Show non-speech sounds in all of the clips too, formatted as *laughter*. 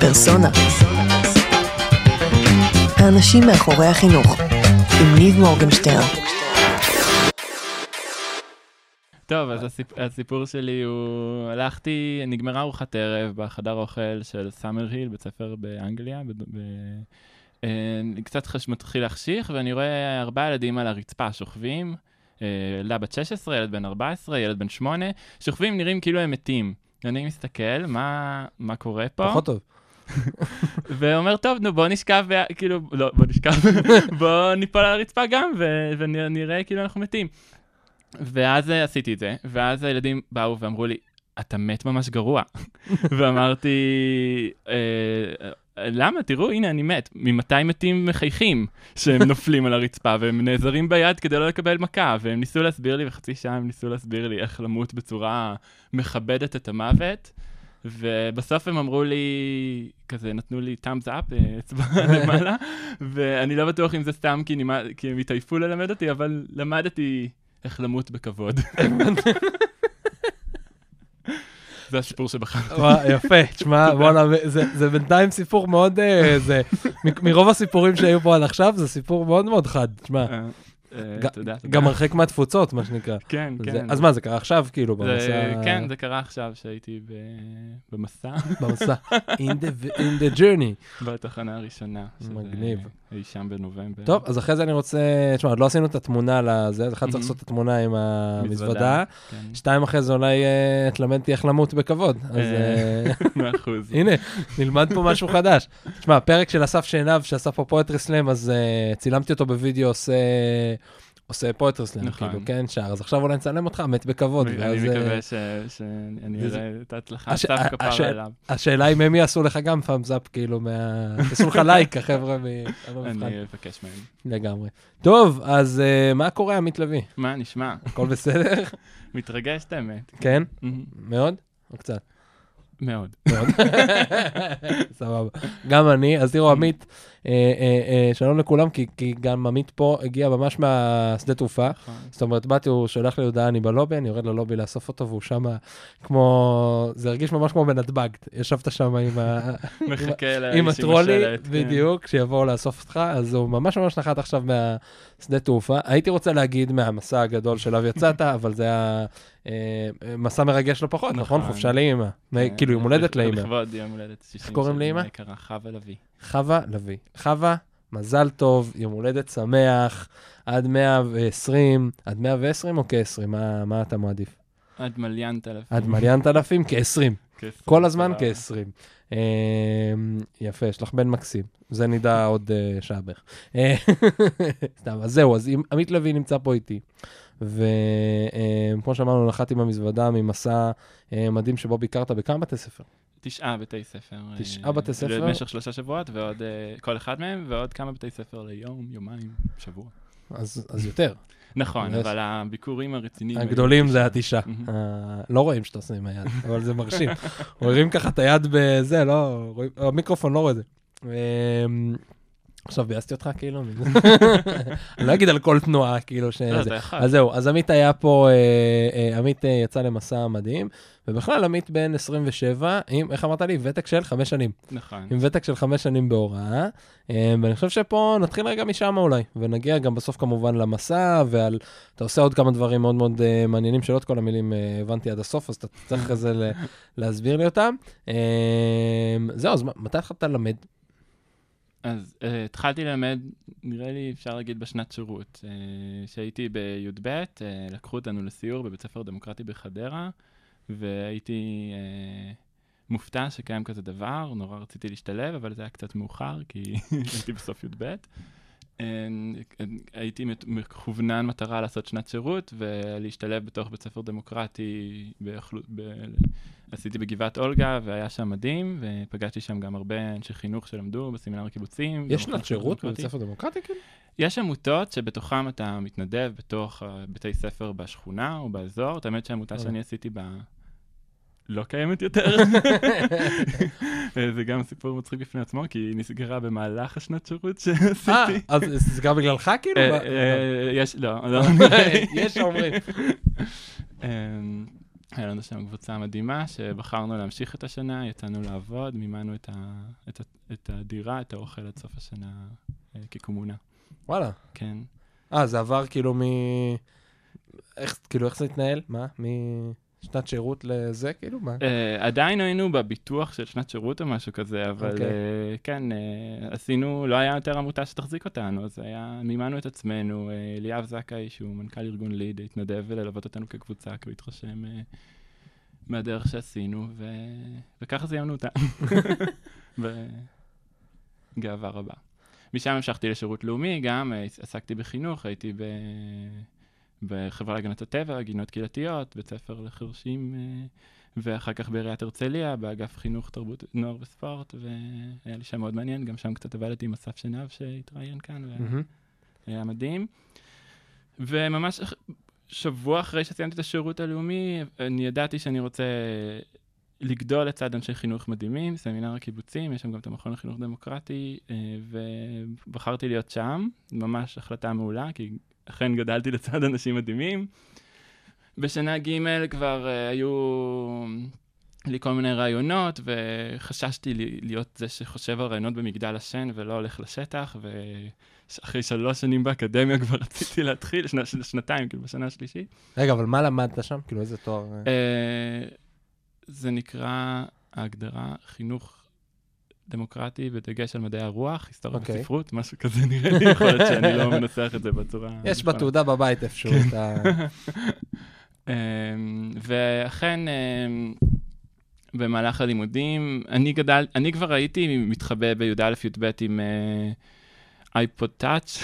פרסונה. האנשים מאחורי החינוך, עם ניב מורגנשטרן. טוב, אז הסיפ... הסיפור שלי הוא, הלכתי, נגמרה ארוחת ערב בחדר אוכל של סאמר היל, בית ספר באנגליה, ב... ב... אה, קצת חש... מתחיל להחשיך, ואני רואה ארבעה ילדים על הרצפה שוכבים, אה, ילדה בת 16, ילד בן 14, ילד בן 8, שוכבים, נראים כאילו הם מתים. אני מסתכל, מה, מה קורה פה? פחות טוב. ואומר, טוב, נו, בוא נשכב, ב... כאילו, לא, בוא נשכב, *laughs* בוא ניפול על הרצפה גם, ו... ונראה כאילו אנחנו מתים. ואז אה, עשיתי את זה, ואז הילדים באו ואמרו לי, אתה מת ממש גרוע. *laughs* ואמרתי, אה, למה? תראו, הנה, אני מת. ממתי מתים מחייכים שהם נופלים על הרצפה, והם נעזרים ביד כדי לא לקבל מכה, והם ניסו להסביר לי, וחצי שעה הם ניסו להסביר לי איך למות בצורה מכבדת את המוות. ובסוף הם אמרו לי, כזה נתנו לי thumbs up, אה, אצבע *laughs* למעלה, ואני לא בטוח אם זה סתם כי, נימה, כי הם התעייפו ללמד אותי, אבל למדתי איך למות בכבוד. זה הסיפור שבחרתי. יפה, תשמע, בואנה, זה בינתיים סיפור מאוד, אה, זה, מרוב הסיפורים שהיו פה עד עכשיו, זה סיפור מאוד מאוד חד, תשמע. אה. גם הרחק מהתפוצות, מה שנקרא. *laughs* כן, כן. אז מה, זה קרה עכשיו, כאילו, במסע... כן, זה קרה עכשיו, שהייתי במסע. במסע. *laughs* In the journey. בתחנה הראשונה. מגניב. אי שם בנובמבר. טוב, אז אחרי זה אני רוצה, תשמע, עוד לא עשינו את התמונה לזה, אז אחד צריך לעשות את התמונה עם המזוודה. כן. שתיים אחרי זה אולי תלמד אותי איך למות בכבוד. אז *laughs* מאה אחוז. הנה, נלמד פה משהו חדש. תשמע, פרק של אסף עינב, שעשה פה poetry slam, אז צילמתי אותו בווידאו עושה... עושה slam, נכון. כאילו, כן, שר, אז עכשיו אולי נצלם אותך, מת בכבוד. אני מקווה שאני אראה את ההצלחה, סף כפרה אליו. השאלה אם הם יעשו לך גם thumbs up, כאילו, יעשו לך לייק, החבר'ה מהמבחן. *laughs* אני אבקש מהם. לגמרי. טוב, אז מה קורה, עמית לוי? מה נשמע? הכל בסדר? *laughs* מתרגש את האמת. כן? מאוד? או קצת? מאוד. מאוד. *laughs* סבבה. גם אני, אז תראו, עמית, אה, אה, אה, שלום לכולם, כי, כי גם עמית פה הגיע ממש מהשדה תעופה. זאת אומרת, באתי, הוא שולח לי הודעה, אני בלובי, אני יורד ללובי לאסוף אותו, והוא שם כמו, זה הרגיש ממש כמו בנתב"ג. ישבת שם עם, ה... *laughs* עם הטרולי, כן. בדיוק, שיבואו לאסוף אותך, אז הוא ממש ממש נחת עכשיו מהשדה תעופה. הייתי רוצה להגיד מהמסע הגדול שאליו יצאת, *laughs* אבל זה היה מסע מרגש לא פחות, נכון? חופשה לאימא. כאילו יום הולדת לאימא. לכבוד יום הולדת 60 איך קוראים לאימא? חווה לביא. חווה לביא. חווה, מזל טוב, יום הולדת שמח, עד 120, עד 120 או כ-20? מה, מה אתה מעדיף? עד מליאנט אלפים. עד מליאנט אלפים? כ-20. כל הזמן כ-20. יפה, יש לך בן מקסים. זה נדע עוד uh, שעה בערך. *laughs* סתם, אז זהו, אז עמית לוי נמצא פה איתי. וכמו שאמרנו, נחתתי במזוודה ממסע מדהים שבו ביקרת בכמה בתי ספר? תשעה בתי ספר. תשעה בתי ספר? במשך שלושה שבועות, ועוד כל אחד מהם, ועוד כמה בתי ספר ליום, יומיים, שבוע. אז, אז יותר. נכון, אבל הביקורים הרציניים... הגדולים זה התשעה. לא רואים שאתה עושה עם היד, אבל זה מרשים. רואים ככה את היד בזה, לא, המיקרופון לא רואה את זה. עכשיו ביאסתי אותך כאילו, *laughs* אני לא אגיד על כל תנועה כאילו ש... לא, יכול. אז זהו, אז עמית היה פה, עמית יצא למסע מדהים, ובכלל עמית בן 27, עם, איך אמרת לי? ותק של חמש שנים. נכון. עם ותק של חמש שנים בהוראה, ואני חושב שפה נתחיל רגע משם אולי, ונגיע גם בסוף כמובן למסע, ועל, אתה עושה עוד כמה דברים מאוד מאוד מעניינים, שלא את כל המילים הבנתי עד הסוף, אז אתה צריך אחרי זה *laughs* להסביר לי אותם. זהו, אז מתי התחלת ללמד? אז uh, התחלתי ללמד, נראה לי אפשר להגיד בשנת שירות. כשהייתי uh, בי"ב, uh, לקחו אותנו לסיור בבית ספר דמוקרטי בחדרה, והייתי uh, מופתע שקיים כזה דבר, נורא רציתי להשתלב, אבל זה היה קצת מאוחר, כי *laughs* הייתי בסוף י"ב. הייתי מכוונן מטרה לעשות שנת שירות ולהשתלב בתוך בית ספר דמוקרטי, ביחלו, ב... עשיתי בגבעת אולגה והיה שם מדהים, ופגשתי שם גם הרבה אנשי חינוך שלמדו בסמינר הקיבוצים. יש שנת שירות בבית ספר דמוקרטי כאילו? יש עמותות שבתוכם אתה מתנדב בתוך בתי ספר בשכונה או באזור, את האמת שהעמותה שאני עשיתי בה... לא קיימת יותר. זה גם סיפור מצחיק בפני עצמו, כי היא נסגרה במהלך השנת שירות שעשיתי. אה, אז זה נסגר בגללך כאילו? יש, לא, לא. יש אומרים. היה לנו שם קבוצה מדהימה, שבחרנו להמשיך את השנה, יצאנו לעבוד, מימנו את, ה, את, ה, את הדירה, את האוכל עד סוף השנה אה, כקומונה. וואלה. כן. אה, זה עבר כאילו מ... איך, כאילו, איך זה התנהל? מה? משנת שירות לזה, כאילו? מה? Uh, עדיין היינו בביטוח של שנת שירות או משהו כזה, אבל okay. אוקיי. uh, כן, uh, עשינו, לא היה יותר עמותה שתחזיק אותנו, אז היה, מימנו את עצמנו. uh, אליאב זכאי, שהוא מנכ"ל ארגון ליד, התנדב ללוות אותנו כקבוצה, כי הוא התרשם uh, מהדרך שעשינו, ו... וככה זיינו אותה. *laughs* בגאווה רבה. משם המשכתי לשירות לאומי, גם uh, עסקתי בחינוך, הייתי ב... בחברה להגנת הטבע, גינות קהילתיות, בית ספר לחרשים, אה, ואחר כך בעיריית הרצליה, באגף חינוך, תרבות, נוער וספורט, והיה לי שם מאוד מעניין, גם שם קצת עבדתי עם אסף שנהב שהתראיין כאן, והיה מדהים. וממש שבוע אחרי שסיימתי את השירות הלאומי, אני ידעתי שאני רוצה לגדול לצד אנשי חינוך מדהימים, סמינר הקיבוצים, יש שם גם את המכון לחינוך דמוקרטי, אה, ובחרתי להיות שם, ממש החלטה מעולה, כי אכן גדלתי לצד אנשים מדהימים. בשנה ג' כבר uh, היו לי כל מיני רעיונות, וחששתי להיות זה שחושב על רעיונות במגדל השן ולא הולך לשטח, ואחרי שלוש שנים באקדמיה כבר *laughs* רציתי להתחיל, שנה, שנתיים, כאילו, בשנה השלישית. רגע, אבל מה למדת שם? כאילו, איזה תואר? Uh, זה נקרא ההגדרה חינוך דמוקרטי בדגש על מדעי הרוח, היסטוריה okay. אוקיי. וספרות, משהו כזה נראה לי, יכול להיות שאני לא *laughs* מנסח את זה בצורה... יש בתעודה בבית איפשהו את ה... *laughs* אמ, ואכן, אמ, במהלך הלימודים, אני גדל, אני כבר הייתי מתחבא בי"א-י"ב עם אייפוד טאץ',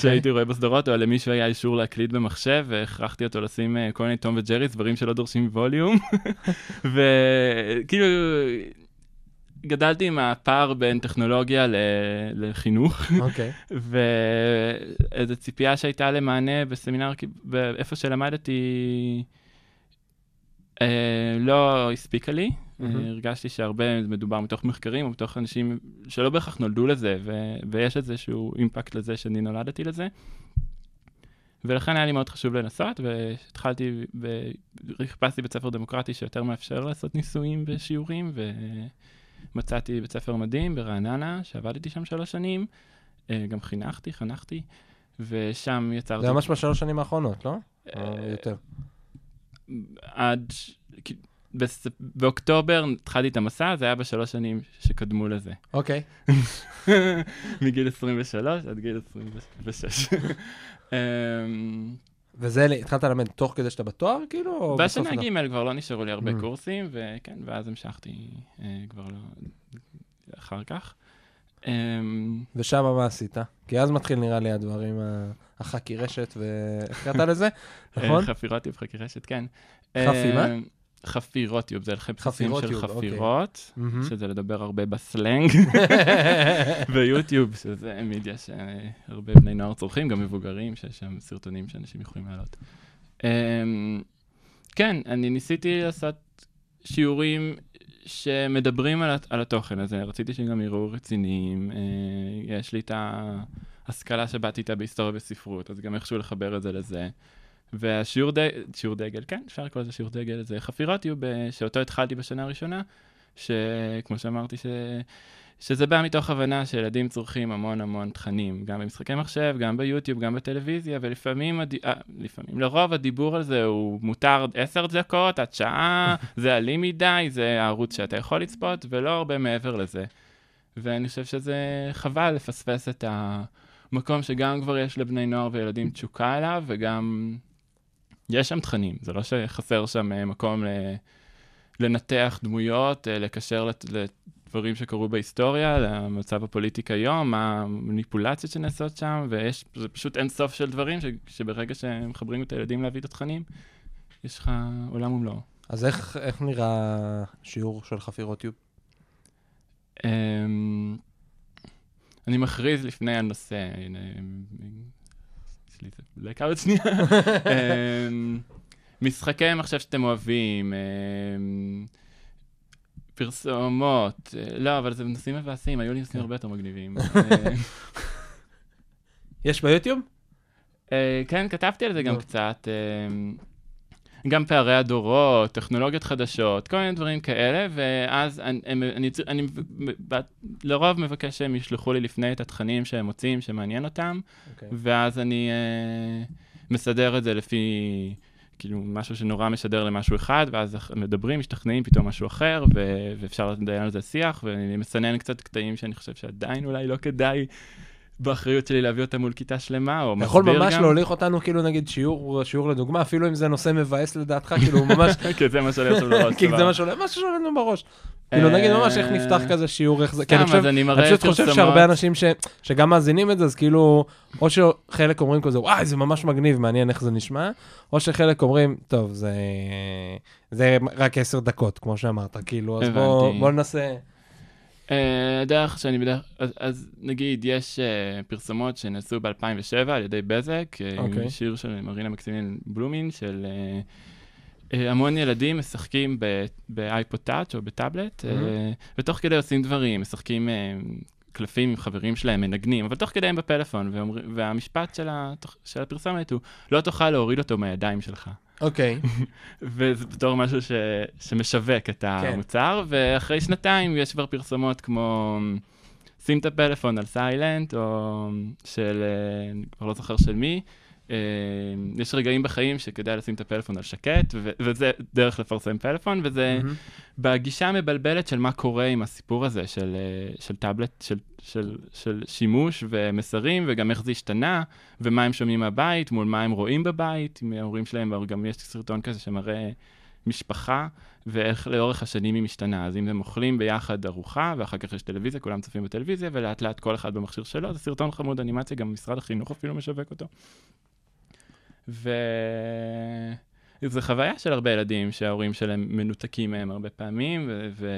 שהייתי רואה בסדרות, או למישהו היה אישור להקליט במחשב, והכרחתי אותו לשים אה, כל מיני תום וג'רי, דברים שלא דורשים ווליום. *laughs* וכאילו... גדלתי עם הפער בין טכנולוגיה ל... לחינוך. אוקיי. Okay. *laughs* ואיזו ציפייה שהייתה למענה בסמינר, איפה שלמדתי, אה, לא הספיקה לי. Mm-hmm. הרגשתי שהרבה מדובר מתוך מחקרים או מתוך אנשים שלא בהכרח נולדו לזה, ו... ויש איזשהו אימפקט לזה שאני נולדתי לזה. ולכן היה לי מאוד חשוב לנסות, והתחלתי, חיפשתי בית ספר דמוקרטי שיותר מאפשר לעשות ניסויים בשיעורים, ו... מצאתי בית ספר מדהים ברעננה, שעבדתי שם שלוש שנים, אה, גם חינכתי, חנכתי, ושם יצרתי... זה ממש בשלוש שנים האחרונות, לא? או אה, יותר. עד... באוקטובר התחלתי את המסע, זה היה בשלוש שנים שקדמו לזה. אוקיי. *laughs* מגיל 23 עד גיל 26. *laughs* וזה, התחלת ללמד תוך כדי שאתה בתואר, כאילו? בשנה ג' כבר לא נשארו לי הרבה mm. קורסים, וכן, ואז המשכתי אה, כבר לא... אחר כך. אמ, ושם מה עשית? כי אז מתחיל נראה לי הדברים, החכי רשת, ואיך קראת לזה? נכון? חפירות וחכי רשת, כן. חפי מה? אמ, חפירוטיוב, זה הלכי בסיסים של אוקיי. חפירות, okay. שזה לדבר הרבה בסלנג, *laughs* ויוטיוב, שזה מידיה שהרבה בני נוער צורכים, גם מבוגרים, שיש שם סרטונים שאנשים יכולים לעלות. Um, כן, אני ניסיתי לעשות שיעורים שמדברים על, על התוכן הזה, רציתי שהם גם יראו רציניים, uh, יש לי את ההשכלה שבאתי איתה בהיסטוריה וספרות, אז גם איכשהו לחבר את זה לזה. והשיעור ד... שיעור דגל, כן, אפשר לקרוא לזה שיעור דגל, זה חפירות יהיו, שאותו התחלתי בשנה הראשונה, שכמו שאמרתי, ש... שזה בא מתוך הבנה שילדים צורכים המון המון תכנים, גם במשחקי מחשב, גם ביוטיוב, גם בטלוויזיה, ולפעמים, הד... אה, לפעמים, לרוב הדיבור על זה הוא מותר עשר דקות עד שעה, *laughs* זה אלים מדי, זה הערוץ שאתה יכול לצפות, ולא הרבה מעבר לזה. ואני חושב שזה חבל לפספס את המקום שגם כבר יש לבני נוער וילדים תשוקה אליו, וגם יש שם תכנים, זה לא שחסר שם אה, מקום ל... לנתח דמויות, אה, לקשר לדברים שקרו בהיסטוריה, למצב הפוליטי כיום, מה המניפולציות שנעשות שם, ויש, זה פשוט אין סוף של דברים ש... שברגע שמחברים את הילדים להביא את התכנים, יש לך עולם ומלואו. אז איך, איך נראה שיעור של חפירות יוב? Um, אני מכריז לפני הנושא, לי זה בלקאוט שנייה. אמ, משחקי מחשב שאתם אוהבים, אמ, פרסומות, אה, לא, אבל זה נושאים מבאסים, היו לי נושאים כן. הרבה יותר מגניבים. *laughs* יש ביוטיוב? אה, כן, כתבתי על זה גם קצת. גם פערי הדורות, טכנולוגיות חדשות, כל מיני דברים כאלה, ואז אני, אני, אני, אני לרוב מבקש שהם ישלחו לי לפני את התכנים שהם מוצאים, שמעניין אותם, אוקיי. ואז אני אה, מסדר את זה לפי, כאילו, משהו שנורא משדר למשהו אחד, ואז מדברים, משתכנעים פתאום משהו אחר, ו- ואפשר לנהל על זה שיח, ואני מסנן קצת קטעים שאני חושב שעדיין אולי לא כדאי באחריות שלי להביא אותם מול כיתה שלמה, או מסביר יכול גם. ממש להוליך אותנו, כאילו נגיד שיעור, שיעור לדוגמה, אפילו אם זה נושא מבאס לדעתך, *laughs* כאילו ממש, כי זה מה שעולה עכשיו בראש. כי זה סבבה. מה שעולה, מה שעולה לנו בראש. כאילו נגיד ממש איך נפתח כזה שיעור, איך זה, כי אני סתם, אז חושב, אני מראה פשוט חושב. שהרבה אנשים שגם מאזינים את זה, אז כאילו, או שחלק אומרים כזה, וואי, זה ממש מגניב, מעניין איך זה נשמע, או שחלק אומרים, טוב, זה זה רק עשר דקות, כמו שאמרת, כאילו, אז בוא הבנתי. בוא ננסה... אה, הדרך שאני בדרך, אז, אז נגיד יש אה, פרסומות שנעשו ב-2007 על ידי בזק, אה, אוקיי. עם שיר של מרינה מקסימין בלומין, של אה, אה, המון ילדים משחקים באייפוד טאץ' או בטאבלט, אה, Mhm. ותוך כדי עושים דברים, משחקים אה, קלפים עם חברים שלהם, מנגנים, אבל תוך כדי הם בפלאפון, ואומר, והמשפט של, התוכ- של הפרסומת הוא, לא תוכל להוריד אותו מהידיים שלך. אוקיי, *laughs* וזה בתור משהו ש... שמשווק את המוצר, ואחרי שנתיים יש כבר פרסומות כמו שים את הפלאפון על סיילנט, או של, אה, אני כבר לא זוכר של מי. אה, יש רגעים בחיים שכדאי לשים את הפלאפון על שקט, ו- וזה דרך לפרסם פלאפון, וזה מהמם. בגישה המבלבלת של מה קורה עם הסיפור הזה של, אה, של טאבלט, של, של, של שימוש ומסרים, וגם איך זה השתנה, ומה הם שומעים מהבית, מול מה הם רואים בבית, עם ההורים שלהם, וגם יש סרטון כזה שמראה משפחה, ואיך לאורך השנים היא משתנה. אז אם הם אוכלים ביחד ארוחה, ואחר כך יש טלוויזיה, כולם צופים בטלוויזיה, ולאט לאט כל אחד במכשיר שלו, זה סרטון חמוד אנימציה, גם משרד החינוך אפילו משווק אותו. ו... זו חוויה של הרבה ילדים שההורים שלהם מנותקים מהם הרבה פעמים, ו... ו...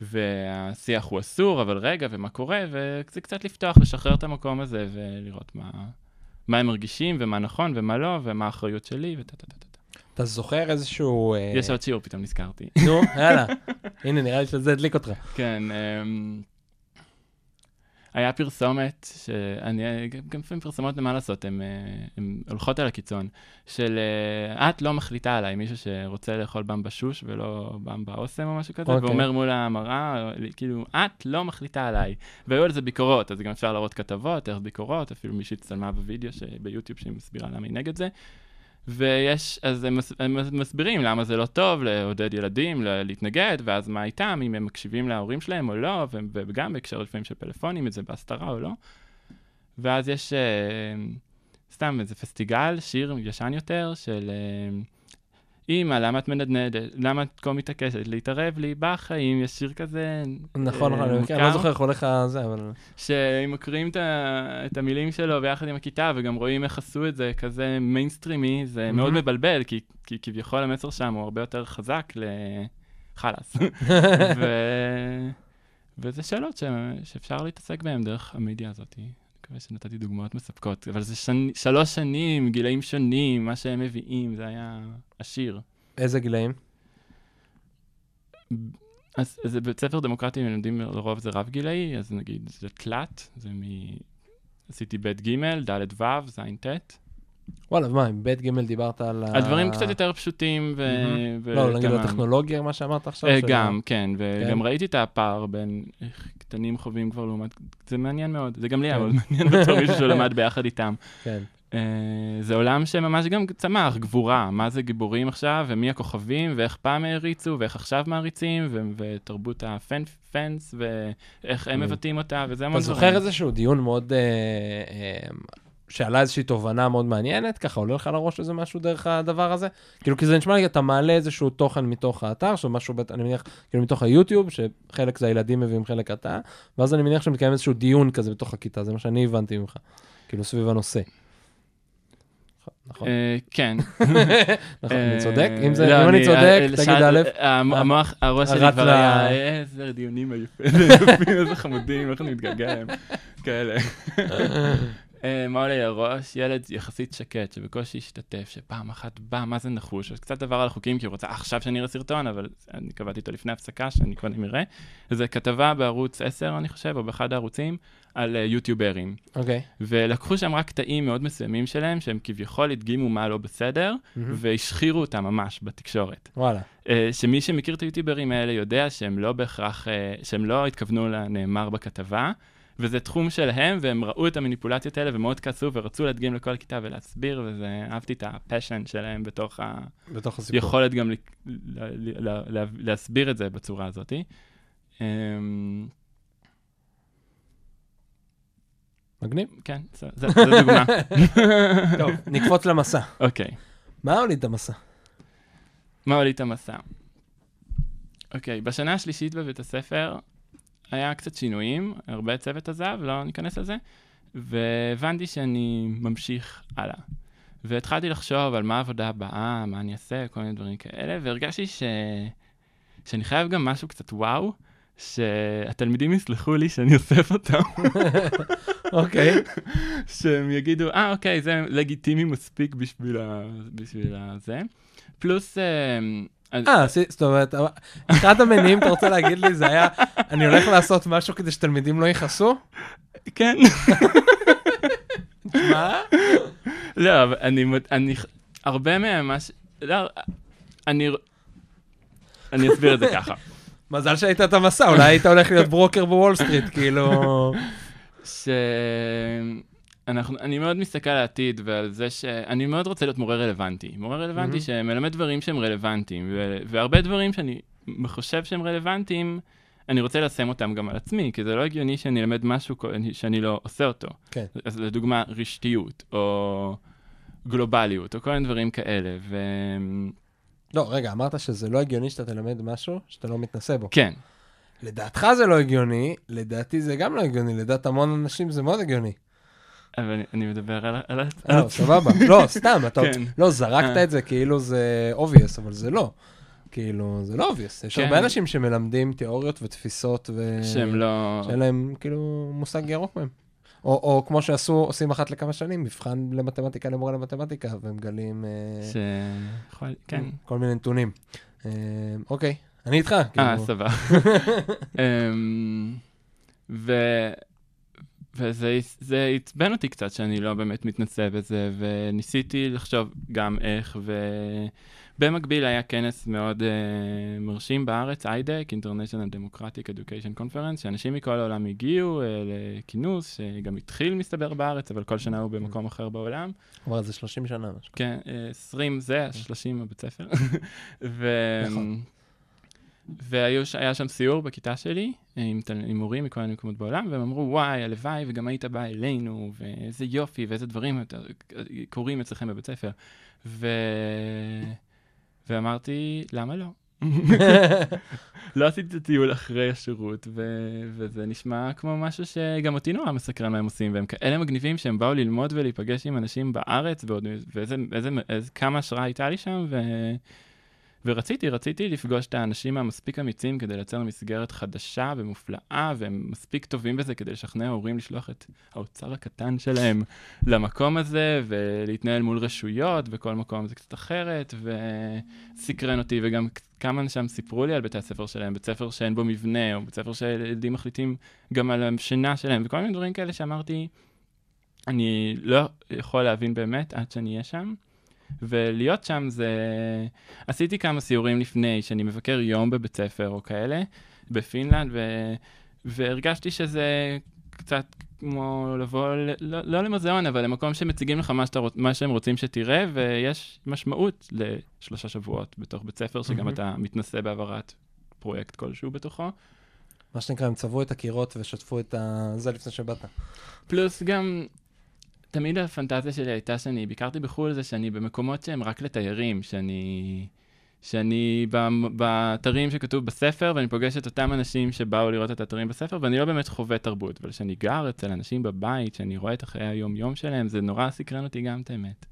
והשיח הוא אסור, אבל רגע, ומה קורה, וזה קצת לפתוח, לשחרר את המקום הזה ולראות מה, מה הם מרגישים, ומה נכון ומה לא, ומה האחריות שלי, וטה טה טה טה. אתה זוכר איזשהו... אה, יש עוד שיעור, פתאום נזכרתי. נו, יאללה. *laughs* הנה, נראה לי שזה הדליק אותך. כן, אמ, היה פרסומת, שאני, גם לפעמים פרסומות, מה לעשות, הן הולכות על הקיצון, של אה, את לא מחליטה עליי, מישהו שרוצה לאכול במבשוש ולא במבה אוסם או משהו כזה, אוקיי. ואומר מול המראה, כאילו, את לא מחליטה עליי. והיו על זה ביקורות, אז גם אפשר להראות כתבות, איך ביקורות, אפילו מישהי הצטלמה בווידאו ביוטיוב שהיא מסבירה למה היא נגד זה. ויש, אז הם, מס, הם מסבירים למה זה לא טוב לעודד ילדים להתנגד, ואז מה איתם, אם הם מקשיבים להורים שלהם או לא, וגם בהקשר לפעמים של פלאפונים, אם זה בהסתרה או לא. ואז יש אה, סתם איזה פסטיגל, שיר ישן יותר, של אה, אמא, למה את מנדנדת? למה את כה מתעקשת? להתערב לי בחיים, יש שיר כזה נכון, אה, נכון, אני לא זוכר איך הולך זה, אבל... שאם מקריאים את, המילים שלו ביחד עם הכיתה, וגם רואים איך עשו את זה כזה מיינסטרימי, זה. מאוד מבלבל, כי, כביכול המסר שם הוא הרבה יותר חזק לחלאס. *laughs* ו... וזה שאלות. שאפשר להתעסק בהן דרך המדיה הזאת. מקווה שנתתי דוגמאות מספקות, אבל זה שנ... שלוש שנים, גילאים שונים, מה שהם מביאים, זה היה עשיר. איזה גילאים? אז אז זה בית ספר דמוקרטי, הם לומדים לרוב זה רב גילאי, אז נגיד זה תלת, זה מ... עשיתי ב' ג', ד' ו', ז' ט'. וואלה, מה, עם ב' ג' דיברת על. על דברים קצת יותר פשוטים ו... ו- לא, נגיד הטכנולוגיה, מה שאמרת עכשיו? אה, גם, כן, וגם כן. ראיתי את הפער בין איך קטנים חווים כבר לעומת, זה מעניין מאוד, זה גם לי היה כן. מאוד מעניין *laughs* בתור מישהו שלמד *laughs* ביחד איתם. כן. אה, זה עולם שממש גם צמח, גבורה, מה זה גיבורים עכשיו, ומי הכוכבים, ואיך פעם העריצו, ואיך עכשיו מעריצים, ו- ותרבות הפנס, ואיך הם. מבטאים אותה, וזה אתה המון דברים. זוכר איזשהו דיון מאוד... אה, אה, שעלה איזושהי תובנה מאוד מעניינת, ככה עולה לך לראש איזה משהו דרך הדבר הזה? כאילו, כי זה נשמע לי, אתה מעלה איזשהו תוכן מתוך האתר, שהוא משהו, אני מניח, כאילו מתוך היוטיוב, שחלק זה הילדים מביאים חלק אתה, ואז אני מניח שמתקיים איזשהו דיון כזה בתוך הכיתה, זה מה שאני הבנתי ממך, כאילו סביב הנושא. נכון? אה, כן. *laughs* נכון, אני אה, צודק? אם זה- לא, אני צודק, אה, תגיד א', אה, המוח, הראש שלי כבר היה, "אה, איזה דיונים היפים, *laughs* איזה חמודים, איך אני מתגעגע אליהם, כאלה. אה, מה עולה לי לראש? ילד יחסית שקט, שבקושי השתתף, שפעם אחת בא, מה זה נחוש? אז קצת עבר על החוקים, כי הוא רוצה עכשיו שאני אראה סרטון, אבל אני קבעתי אותו לפני הפסקה, שאני קודם אראה. זה כתבה בערוץ 10, אני חושב, או באחד הערוצים, על אה, יוטיוברים. אוקיי. ולקחו שם רק קטעים מאוד מסוימים שלהם, שהם כביכול הדגימו מה לא בסדר, מהמם. והשחירו אותם ממש בתקשורת. וואלה. אה, שמי שמכיר את היוטיוברים האלה יודע שהם לא בהכרח, אה, שהם לא התכוונו לנאמר בכתבה, וזה תחום שלהם, והם ראו את המניפולציות האלה ומאוד כעסו ורצו להדגים לכל הכיתה ולהסביר, וזה, אהבתי את הפשן שלהם בתוך בתוך הסיפור. היכולת גם ל- ל- ל- ל- להסביר את זה בצורה הזאת. אמ, מגניב. כן, זו דוגמה. *laughs* טוב, נקפוץ למסע. אוקיי. מה הוליד את המסע? מה הוליד את המסע? אוקיי, בשנה השלישית בבית הספר היה קצת שינויים, הרבה צוות עזב, לא ניכנס לזה, והבנתי שאני ממשיך הלאה. והתחלתי לחשוב על מה העבודה הבאה, מה אני אעשה, כל מיני דברים כאלה, והרגשתי ש... שאני חייב גם משהו קצת וואו, שהתלמידים יסלחו לי שאני אוסף אותם, אוקיי. *laughs* שהם יגידו, אה, אוקיי, זה לגיטימי מספיק בשביל, ה... בשביל הזה. פלוס... אז- אה, זאת אומרת, אחד המניעים, אתה רוצה להגיד לי, זה היה, אני הולך לעשות משהו כדי שתלמידים לא יכעסו? כן. *laughs* מה? לא, אבל אני, אני, הרבה מהם, מה ש... לא, אני, אני אסביר את זה ככה. *laughs* מזל שהיית את המסע, אולי היית הולך להיות ברוקר בוול סטריט, כאילו... שאנחנו, אני מאוד מסתכל על העתיד ועל זה שאני מאוד רוצה להיות מורה רלוונטי. מורה רלוונטי מהמם. שמלמד דברים שהם רלוונטיים, ו- והרבה דברים שאני חושב שהם רלוונטיים, אני רוצה לשים אותם גם על עצמי, כי זה לא הגיוני שאני אלמד משהו שאני לא עושה אותו. כן. אז לדוגמה, רשתיות, או גלובליות, או כל מיני דברים כאלה, וכן, לא, רגע, אמרת שזה לא הגיוני שאתה תלמד משהו שאתה לא מתנסה בו. כן, לדעתך זה לא הגיוני, לדעתי זה גם לא הגיוני, לדעת המון אנשים זה מאוד הגיוני. אבל אני, מדבר על, לא, סבבה. לא, *laughs* סתם, אתה... כן. לא, זרקת אה. את זה כאילו זה obvious, אבל זה לא. כאילו, זה לא obvious. יש כן. הרבה אנשים שמלמדים תיאוריות ותפיסות ו... שהם לא... שאין להם כאילו מושג ירוק מהם. או, או כמו שעשו, עושים אחת לכמה שנים, מבחן למתמטיקה למורה למתמטיקה, ומגלים אה, ש... יכול... כן. כל מיני נתונים. אה, אוקיי, אני איתך. אה, כאילו. סבבה. *laughs* אמ, ו... וזה זה עצבן אותי קצת שאני לא באמת מתנסה בזה, וניסיתי לחשוב גם איך, ובמקביל היה כנס מאוד uh, מרשים בארץ, IDEC, International Democratic Education Conference, שאנשים מכל העולם הגיעו uh, לכינוס, שגם התחיל מסתבר בארץ, אבל כל שנה הוא במקום אחר בעולם. כבר איזה 30 שנה. כן, אה, 20 זה, 30 בבית ספר. *laughs* ו... נכון. והיה שם סיור בכיתה שלי אה, עם. עם מורים מכל מיני מקומות בעולם, והם אמרו, וואי, הלוואי, וגם היית בא אלינו, ואיזה יופי, ואיזה דברים. קורים אצלכם בבית ספר. ו... ואמרתי, למה לא? *laughs* לא עשיתי את הטיול אחרי השירות, ו... וזה נשמע כמו משהו שגם אותי נורא מסקרן מה הם עושים, והם כאלה מגניבים שהם באו ללמוד ולהיפגש עם אנשים בארץ, ועוד, ואיזה איזה, איזה, כמה השראה הייתה לי שם, ו... ורציתי, רציתי לפגוש את האנשים המספיק אמיצים כדי לייצר מסגרת חדשה ומופלאה, והם מספיק טובים בזה כדי לשכנע הורים לשלוח את האוצר הקטן שלהם למקום הזה, ולהתנהל מול רשויות, וכל מקום זה קצת אחרת, וסקרן אותי, וגם כמה אנשים סיפרו לי על בתי הספר שלהם, בית ספר שאין בו מבנה, או בית ספר שילדים מחליטים גם על השינה שלהם, וכל מיני דברים כאלה שאמרתי, אני לא יכול להבין באמת עד שאני אהיה שם. ולהיות שם זה... עשיתי כמה סיורים לפני, שאני מבקר יום בבית ספר או כאלה, בפינלנד, ו... והרגשתי שזה קצת כמו לבוא, ל... לא, לא למוזיאון, אבל למקום שמציגים לך מה, שאתה, רוצ- מה שהם רוצים שתראה, ויש משמעות לשלושה שבועות בתוך בית ספר, שגם מהמם. אתה מתנסה בהעברת פרויקט כלשהו בתוכו. מה שנקרא, הם צבעו את הקירות ושטפו את ה... זה לפני שבאת. פלוס גם, תמיד הפנטזיה שלי הייתה שאני ביקרתי בחו"ל זה שאני במקומות שהם רק לתיירים, שאני, שאני באתרים שכתוב בספר, ואני פוגש את אותם אנשים שבאו לראות את האתרים בספר, ואני לא באמת חווה תרבות, אבל כשאני גר אצל אנשים בבית, שאני רואה את החיי היום-יום שלהם, זה נורא סקרן אותי גם את האמת.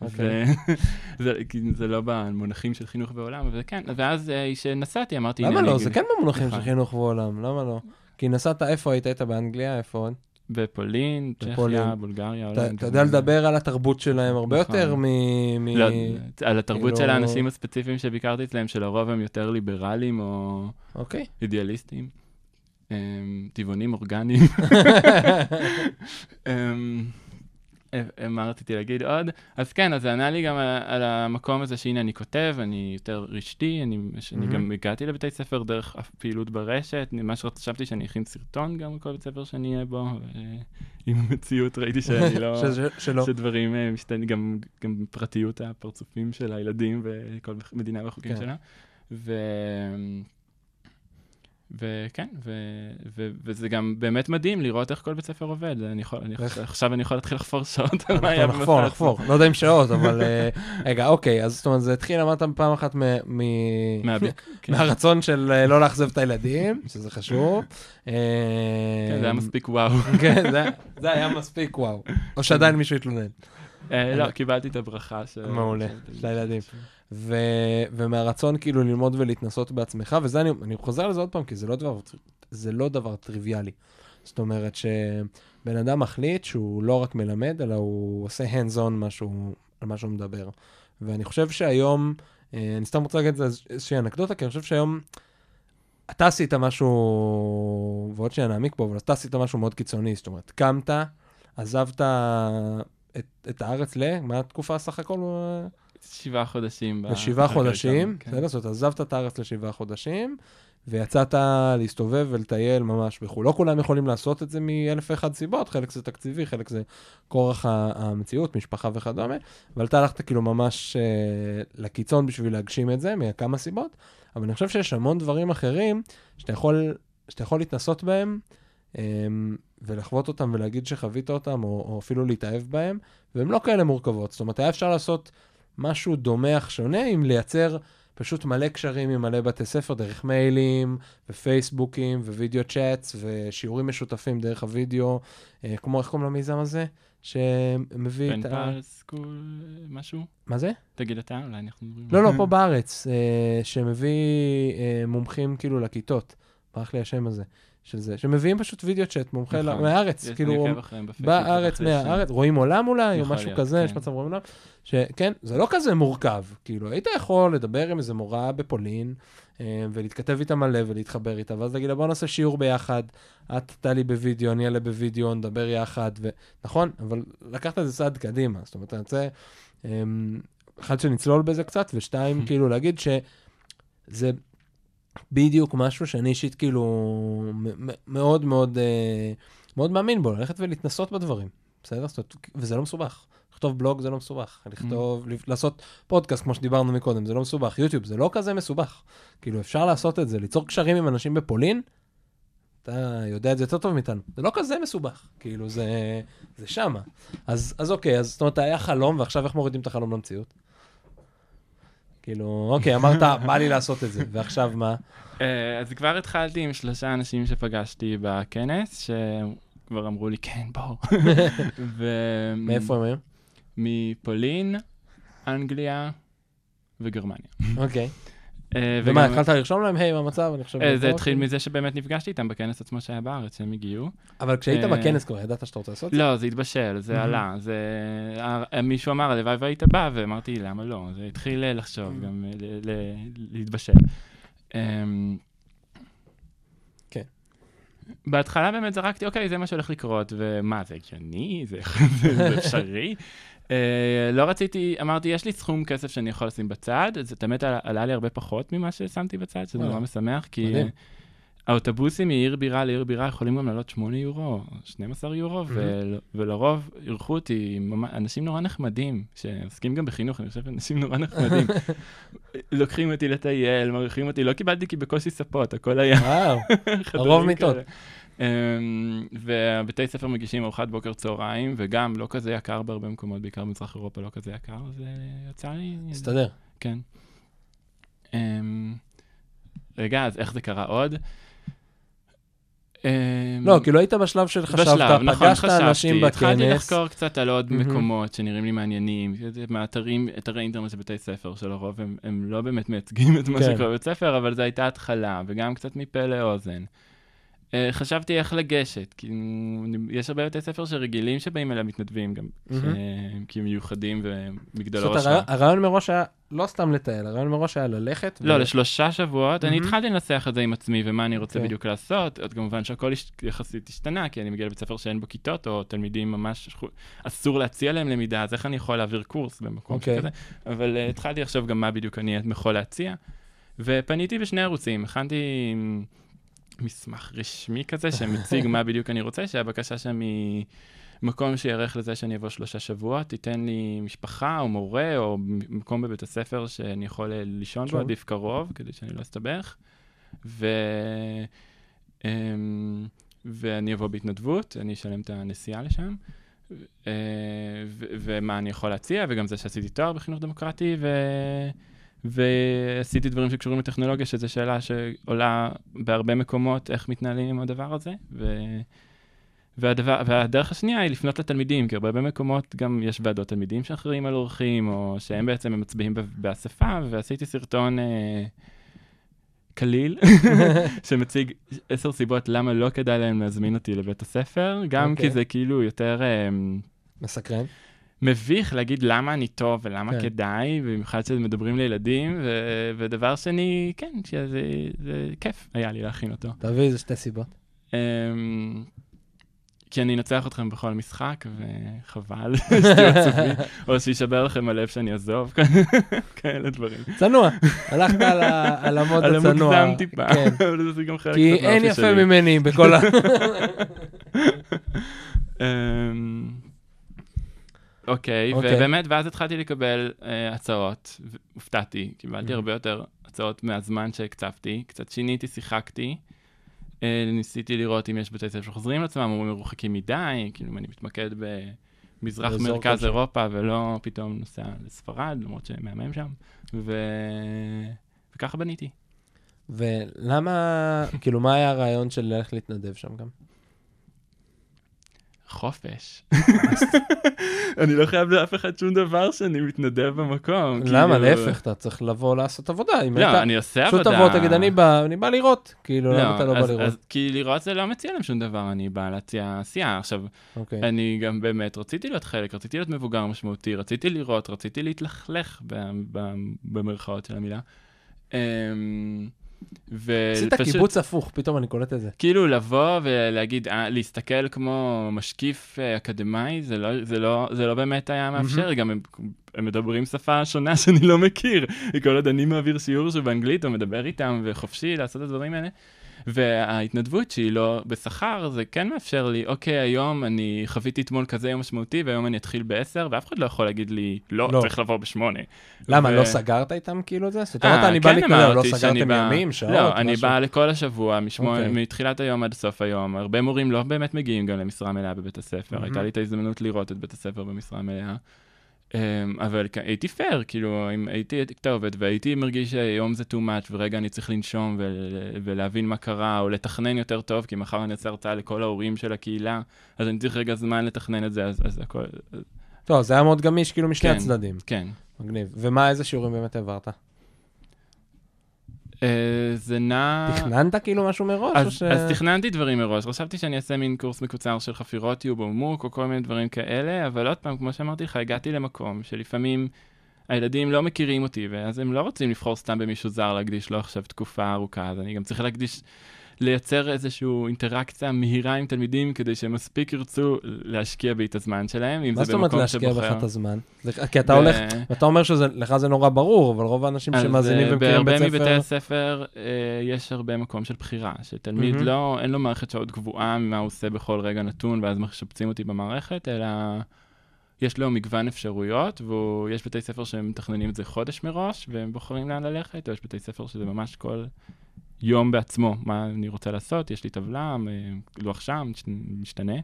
אוקיי. ו- *laughs* זה, זה לא במונחים של חינוך ועולם, אבל כן, ואז אה, כשנסעתי אמרתי, למה לא? אני- זה כן במונחים של. חינוך ועולם, למה לא? כי נסעת, איפה היית? היית באנגליה? איפה עוד? בפולין. צ'כיה, בולגריה, הולנד. אתה יודע לדבר על התרבות שלהם הרבה נכון. יותר מ... לא, על התרבות של כאילו- האנשים הספציפיים שביקרתי אצלם, שלרוב הם יותר ליברליים או אוקיי. אידיאליסטים. אמ, טבעונים אורגניים. *laughs* מה רציתי להגיד עוד? אז כן, אז זה ענה לי גם על, על המקום הזה שהנה אני כותב, אני יותר רשתי, אני, שאני מהמם. גם הגעתי לבתי ספר דרך פעילות ברשת, מה שחשבתי שאני אכין סרטון גם בכל בית ספר שאני אהיה בו, ועם המציאות ראיתי שאני לא... *laughs* שזה- שלא. שדברים אה, משתנים, גם, גם פרטיות הפרצופים של הילדים וכל מדינה והחוקים כן. שלה. ו... וכן, ו... ו... וזה גם באמת מדהים לראות איך כל בית ספר עובד. אני יכול, אני איך? עכשיו אני יכול להתחיל לחפור שעות על מה היה נחפור, במסע נחפור. לא יודע אם שעות, אבל... אה, רגע, אוקיי, אז זאת אומרת, זה התחיל, אמרת פעם אחת מ- מ- מהביק. *laughs* כן. מהרצון של אה, לא לאכזב את הילדים, שזה חשוב. אה, כן, זה היה מספיק וואו. כן, זה- זה היה מספיק, וואו. או שעדיין מישהו התלונן. אה, לא, קיבלתי את הברכה של... מעולה, של- הילדים. ומהרצון כאילו ללמוד ולהתנסות בעצמך, וזה אני, אני חוזר לזה עוד פעם, כי זה לא דבר, זה לא דבר טריוויאלי. זאת אומרת שבן אדם מחליט שהוא לא רק מלמד, אלא הוא עושה hands on משהו, על מה שהוא מדבר. ואני חושב שהיום, אה, אני סתם רוצה להגיד איז- איזושהי אנקדוטה, כי אני חושב שהיום אתה עשית משהו, ועוד שניה נעמיק בו, אבל אתה עשית משהו מאוד קיצוני, זאת אומרת, קמת, עזבת את, את הארץ ל... מה התקופה סך הכל? שבעה חודשים. לשבעה חודשים, כן. בסדר? זאת אומרת, עזבת את הארץ לשבעה חודשים, ויצאת להסתובב ולטייל ממש בחו"ל. לא כולם יכולים לעשות את זה מאלף ואחד סיבות, חלק זה תקציבי, חלק זה כורח המציאות, משפחה וכדומה, אבל אתה הלכת כאילו ממש אה, לקיצון בשביל להגשים את זה, מכמה סיבות, אבל אני חושב שיש המון דברים אחרים שאתה יכול, שאתה יכול להתנסות בהם, ולחוות אותם ולהגיד שחווית אותם, או, או אפילו להתאהב בהם, והן לא כאלה מורכבות. זאת אומרת, היה אפשר לעשות משהו דומה אך שונה, אם לייצר פשוט מלא קשרים עם מלא בתי ספר דרך מיילים, ופייסבוקים, video chats, ושיעורים משותפים דרך הוידאו, אה, כמו, איך קוראים למיזם הזה? שמביא את ה... פארס סקול, משהו? מה זה? תגיד אתה, אולי אנחנו... לא, לא, פה בארץ, אה, שמביא אה, מומחים כאילו לכיתות. ברח לי השם הזה, של זה. שמביאים פשוט וידאו צ'אט, מומחה נכון. ל- מהארץ, יש- כאילו, בארץ, מהארץ, רואים עולם אולי, או משהו להיות, כזה, יש כן. מצב רואים עולם, שכן, זה לא כזה מורכב, כאילו, היית יכול לדבר עם איזה מורה בפולין, אה, ולהתכתב איתה מלא ולהתחבר איתה, ואז להגיד לה, בוא נעשה שיעור ביחד, את תעלי בווידאו, אני אעלה בווידאו, נדבר יחד, ו... נכון, אבל לקחת את זה צעד קדימה, זאת אומרת, אני רוצה, אמ, אחד, שנצלול בזה קצת, ושתיים, *laughs* כאילו, להגיד שזה בדיוק משהו שאני אישית, כאילו, מאוד מאוד, אה, מאוד מאמין בו, ללכת ולהתנסות בדברים, בסדר? וזה לא מסובך. לכתוב בלוג זה לא מסובך, לכתוב, לעשות פודקאסט, כמו שדיברנו מקודם, זה לא מסובך. יוטיוב זה לא כזה מסובך. כאילו, אפשר לעשות את זה, ליצור קשרים עם אנשים בפולין, אתה יודע את זה יותר טוב מאיתנו. זה לא כזה מסובך, כאילו, זה, זה שמה. אז, אז אוקיי, אז זאת אומרת, היה חלום, ועכשיו איך מורידים את החלום למציאות? כאילו, אוקיי, אמרת, בא לי לעשות את זה, ועכשיו מה? אה, אז כבר התחלתי עם שלושה אנשים שפגשתי בכנס, שכבר אמרו לי, כן, בואו. *laughs* ו- מאיפה הם היו? מפולין, אנגליה וגרמניה. אוקיי. ומה, וגם- התחלת לרשום להם, היי, מה המצב? אני חושב... אה, זה התחיל? מזה שבאמת נפגשתי איתם בכנס עצמו שהיה בארץ, שהם הגיעו. אבל כשהיית אה, בכנס כבר, ידעת שאתה רוצה לעשות את זה? לא, זה התבשל, זה. עלה. זה... אה, מישהו אמר, הלוואי והיית בא, ואמרתי, למה לא? זה התחיל אה, לחשוב, גם אה, להתבשל. בהתחלה באמת זרקתי, אוקיי, זה מה שהולך לקרות, ומה, זה הגיוני? זה *laughs* זה אפשרי? אה, לא רציתי, אמרתי, יש לי סכום כסף שאני יכול לשים בצד, זה באמת עלה- לי הרבה פחות ממה ששמתי בצד, שזה. נורא משמח, כי מדהים. האוטובוסים מעיר בירה לעיר בירה יכולים גם לעלות 8 יורו, 12 יורו, ול- ולרוב אירחו אותי ממש- אנשים נורא נחמדים, שעוסקים גם בחינוך, אני חושב אנשים נורא נחמדים. *laughs* לוקחים אותי לטייל, מריחים אותי, לא קיבלתי כי בקושי ספות, הכל היה וואו, *laughs* הרוב מיטות. כאלה. אמ, והבתי ספר מגישים ארוחת בוקר צהריים, וגם לא כזה יקר בהרבה מקומות, בעיקר במזרח אירופה לא כזה יקר, אז יצא לי... הסתדר. כן. אמ, רגע, אז איך זה קרה עוד? אמ, לא, כאילו היית בשלב של חשבת, בשלב, נכון, פגשת אנשים התחלתי בכנס. לחקור קצת על עוד. מקומות שנראים לי מעניינים, זה מהאתרים, אתרי אינטרנט של בתי ספר, שלרוב הם, הם לא באמת מייצגים את מה כן. שקורה בבית ספר, אבל זו הייתה התחלה, וגם קצת מפה לאוזן. אה, חשבתי איך לגשת, כי יש הרבה בתי ספר שרגילים שבאים אליהם מתנדבים גם, מהמם. שהם כאילו מיוחדים ומגדלור זאת אומרת. הרעיון- מראש היה לא סתם לטייל, הרעיון מראש היה ללכת. לא, ו- לשלושה שבועות, אני מהמם. התחלתי לנסח את זה עם עצמי ומה אני רוצה אוקיי. בדיוק לעשות, עוד כמובן שהכל יחסית השתנה, כי אני מגיע לבית ספר שאין בו כיתות, או תלמידים ממש, אסור להציע להם למידה, אז איך אני יכול להעביר קורס במקום אוקיי. שכזה? אבל אה, התחלתי לחשוב גם מה בדיוק אני יכול להציע, ופניתי בשני ערוצים, הכנתי מסמך רשמי כזה שמציג מה בדיוק אני רוצה, שהבקשה שם היא מקום שיערך לזה שאני אבוא שלושה שבועות, תיתן לי משפחה או מורה או מקום בבית הספר שאני יכול אה, לישון בו. עדיף קרוב, כדי שאני לא אסתבך. ו... אמ, ואני אבוא בהתנדבות, אני אשלם את הנסיעה לשם. אה, ומה אני יכול להציע, וגם זה שעשיתי תואר בחינוך דמוקרטי, ו... ועשיתי דברים שקשורים לטכנולוגיה, שזו שאלה שעולה בהרבה מקומות, איך מתנהלים עם הדבר הזה. ו... והדבר, והדרך השנייה היא לפנות לתלמידים, כי הרבה מקומות גם יש ועדות תלמידים שאחראים על אורחים, או שהם בעצם מצביעים באספה, ועשיתי סרטון אה, קליל, *laughs* שמציג עשר סיבות למה לא כדאי להם להזמין אותי לבית הספר, גם אוקיי. כי זה כאילו יותר... אה, מסקרן. מביך להגיד למה אני טוב ולמה כן. כדאי, במיוחד שמדברים לילדים, ו- ודבר שני, כן, שזה זה כיף היה לי להכין אותו. תביא איזה שתי סיבות. אמ, כי אני אנצח אתכם בכל משחק, וחבל *laughs* שתהיו עצובים, או שישבר לכם הלב שאני אעזוב, *laughs* כאלה דברים. צנוע, הלכת על על המוד על הצנוע. המוגזם טיפה, כן. *laughs* אבל זה גם חלק כי קצת אין יפה. ממני בכל ה... אוקיי, אוקיי. ובאמת, ואז התחלתי לקבל אה, הצעות, והופתעתי, קיבלתי Mhm. הרבה יותר הצעות מהזמן שהקצבתי, קצת שיניתי, שיחקתי. אה, ניסיתי לראות אם יש בתי ספר שחוזרים לעצמם, או מרוחקים מדי, כאילו אם אני מתמקד במזרח מרכז כלשהו. אירופה, ולא פתאום נוסע לספרד, למרות שמהמם שם, ו... וככה בניתי. ולמה, כאילו, מה היה הרעיון של ללכת להתנדב שם גם? חופש. *laughs* אני לא חייב לאף אחד שום דבר שאני מתנדב במקום. למה? כאילו- להפך, אתה צריך לבוא לעשות עבודה. לא, אני עושה פשוט עבודה. תבוא, תגיד, אני בא, לראות. כאילו, למה אתה לא בא לראות? כי לראות זה לא מציע להם שום דבר, אני בא להציע עשייה. עכשיו, אוקיי. אני גם באמת רציתי להיות חלק, רציתי להיות מבוגר משמעותי, רציתי לראות, רציתי להתלכלך ב- ב- במרכאות של המילה. אמ, עשית ופשוט, קיבוץ הפוך, פתאום אני קולט את זה. כאילו לבוא ולהגיד, אה, להסתכל כמו משקיף אה, אקדמאי, זה לא, זה לא, זה לא באמת היה מאפשר, גם הם, הם מדברים שפה שונה *laughs* שאני לא מכיר. כל עוד אני מעביר שיעור שבאנגלית, או מדבר איתם, וחופשי לעשות את הדברים האלה. וההתנדבות שהיא לא בשכר, זה כן מאפשר לי, אוקיי, היום אני חוויתי אתמול כזה יום משמעותי, והיום אני אתחיל בעשר, ואף אחד לא יכול להגיד לי, לא, לא. צריך לבוא בשמונה. למה, ו- לא סגרת איתם כאילו את זה? זאת אה, אומרת, אני בא כן להתנדב, לא סגרתם בא- ימים, שעות, לא, אני משהו? בא לכל השבוע, אוקיי. מתחילת היום עד סוף היום. הרבה מורים לא באמת מגיעים גם למשרה מלאה בבית הספר. מהמם. הייתה לי את ההזדמנות לראות את בית הספר במשרה מלאה. אמ, אבל הייתי פייר, כאילו, אם הייתי כתובת והייתי מרגיש שהיום זה too much ורגע אני צריך לנשום ול- ולהבין מה קרה, או לתכנן יותר טוב, כי מחר אני אעשה הרצאה לכל ההורים של הקהילה, אז אני צריך רגע זמן לתכנן את זה, אז אז הכל, טוב, זה היה מאוד גמיש, כאילו, משני כן. הצדדים. כן. מגניב. ומה, איזה שיעורים באמת העברת? אה, זה נע... תכננת כאילו משהו מראש? אז, ש- אז תכננתי דברים מראש, חשבתי שאני אעשה מין קורס מקוצר של חפירות יוב או מוק או כל מיני דברים כאלה, אבל עוד פעם, כמו שאמרתי לך, הגעתי למקום שלפעמים הילדים לא מכירים אותי, ואז הם לא רוצים לבחור סתם במישהו זר להקדיש לו עכשיו תקופה ארוכה, אז אני גם צריך להקדיש, לייצר איזושהי אינטראקציה מהירה עם תלמידים, כדי שהם מספיק ירצו להשקיע בי את הזמן שלהם, אם מה זה זאת אומרת במקום להשקיע שבוחר. בך את הזמן? כי אתה הולך, ואתה אומר שלך זה נורא ברור, אבל רוב האנשים אז, שמאזינים אה, ומכירים בית בהרבה מבתי ספר... הספר אה, יש הרבה מקום של בחירה, שתלמיד. לא, אין לו מערכת שעות קבועה ממה הוא עושה בכל רגע נתון, ואז משפצים אותי במערכת, אלא יש לו מגוון אפשרויות, ויש בתי ספר שמתכננים את זה חודש מראש, והם בוחרים לאן ללכת, או יש בתי ספר שזה ממש כל יום בעצמו, מה אני רוצה לעשות, יש לי טבלה, לוח שם, משתנה.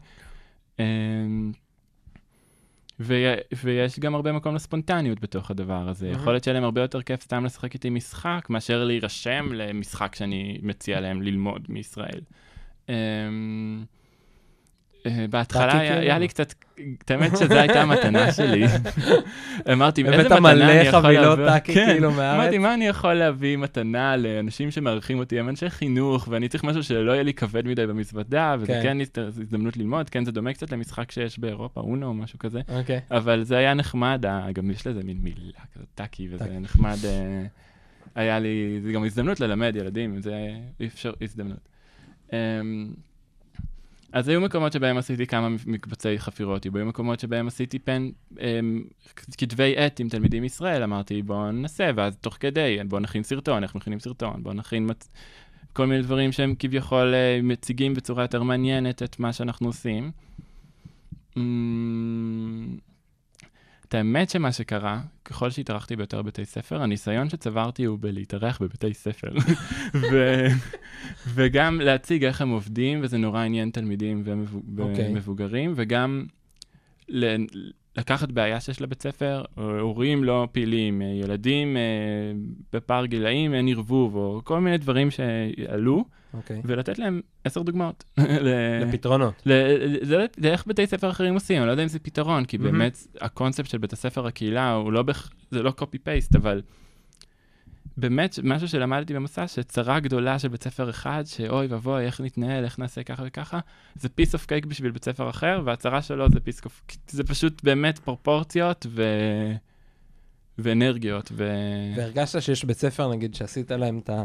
ו- ויש גם הרבה מקום לספונטניות בתוך הדבר הזה. יכול להיות שיהיה להם הרבה יותר כיף סתם לשחק איתי משחק, מאשר להירשם למשחק שאני מציע להם ללמוד מישראל. אמ, אה, בהתחלה היה? היה לי קצת, את האמת שזו הייתה המתנה *laughs* שלי. אמרתי, איזה הבאת מתנה מלא אני יכול חבילות להביא? טאקי כן, כאילו מהארץ? אמרתי, מה אני יכול להביא מתנה לאנשים שמארחים אותי? הם אנשי חינוך, ואני צריך משהו שלא יהיה לי כבד מדי במזוודה, וזה כן. כן הז- הזדמנות ללמוד, כן, זה דומה קצת למשחק שיש באירופה, אונו או משהו כזה. אוקיי. אבל זה היה נחמד, ה- גם יש לזה מין מילה כזאת, טאקי, וזה. נחמד. אה, היה לי, זה גם הזדמנות ללמד ילדים, זה אפשר, הזדמנות. אמ, אז היו מקומות שבהם עשיתי כמה מקבצי חפירות, היו מקומות שבהם עשיתי פן, אמ, כתבי עת עם תלמידים מישראל, אמרתי בואו ננסה, ואז תוך כדי, בואו נכין סרטון, איך מכינים סרטון, בואו נכין מצ... כל מיני דברים שהם כביכול אה, מציגים בצורה יותר מעניינת את מה שאנחנו עושים. את האמת שמה שקרה, ככל שהתארחתי ביותר בתי ספר, הניסיון שצברתי הוא בלהתארח בבתי ספר. *laughs* ו... וגם להציג איך הם עובדים, וזה נורא עניין תלמידים אוקיי. ומבוגרים, וגם ל... לקחת בעיה שיש לבית ספר, הורים לא פעילים, אה, ילדים אה, בפער גילאים, אין ערבוב, או כל מיני דברים שעלו, אוקיי. ולתת להם עשר דוגמאות. *laughs* לפתרונות. זה איך בתי ספר אחרים עושים, אני לא יודע אם זה פתרון, כי מהמם. באמת הקונספט של בית הספר הקהילה הוא לא, בכ- זה לא פייסט, אבל באמת משהו שלמדתי במסע, שצרה גדולה של בית ספר אחד, שאוי ואבוי, איך נתנהל, איך נעשה ככה וככה, זה piece of cake בשביל בית ספר אחר, והצרה שלו זה piece of, זה פשוט באמת פרופורציות ו... ואנרגיות, ו... והרגשת שיש בית ספר, נגיד, שעשית להם את ה...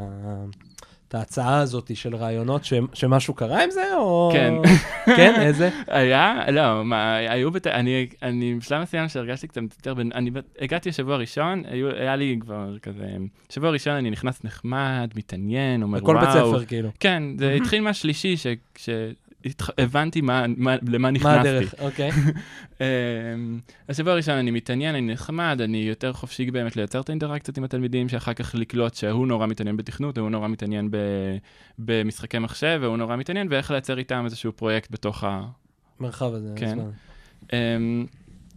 את ההצעה הזאת של רעיונות, ש... שמשהו קרה עם זה, או... כן. *laughs* כן, איזה? היה, לא, מה, היו, בת... אני, אני בשלב מסוים שהרגשתי קצת יותר, בין, אני הגעתי שבוע ראשון, היו, היה לי כבר כזה, שבוע ראשון אני נכנס נחמד, מתעניין, אומר בכל וואו. בית ספר, כאילו. כן, זה התחיל מהשלישי, ש... ש... הבנתי מה, מה, למה מה נכנסתי. הדרך? אוקיי. *laughs* אמ, השבוע הראשון אני מתעניין, אני נחמד, אני יותר חופשי באמת לייצר את האינטראקציות עם התלמידים, שאחר כך לקלוט שהוא נורא מתעניין בתכנות, הוא נורא מתעניין ב, במשחקי מחשב, והוא נורא מתעניין, ואיך לייצר איתם איזשהו פרויקט בתוך ה... מרחב הזה. כן. אמ,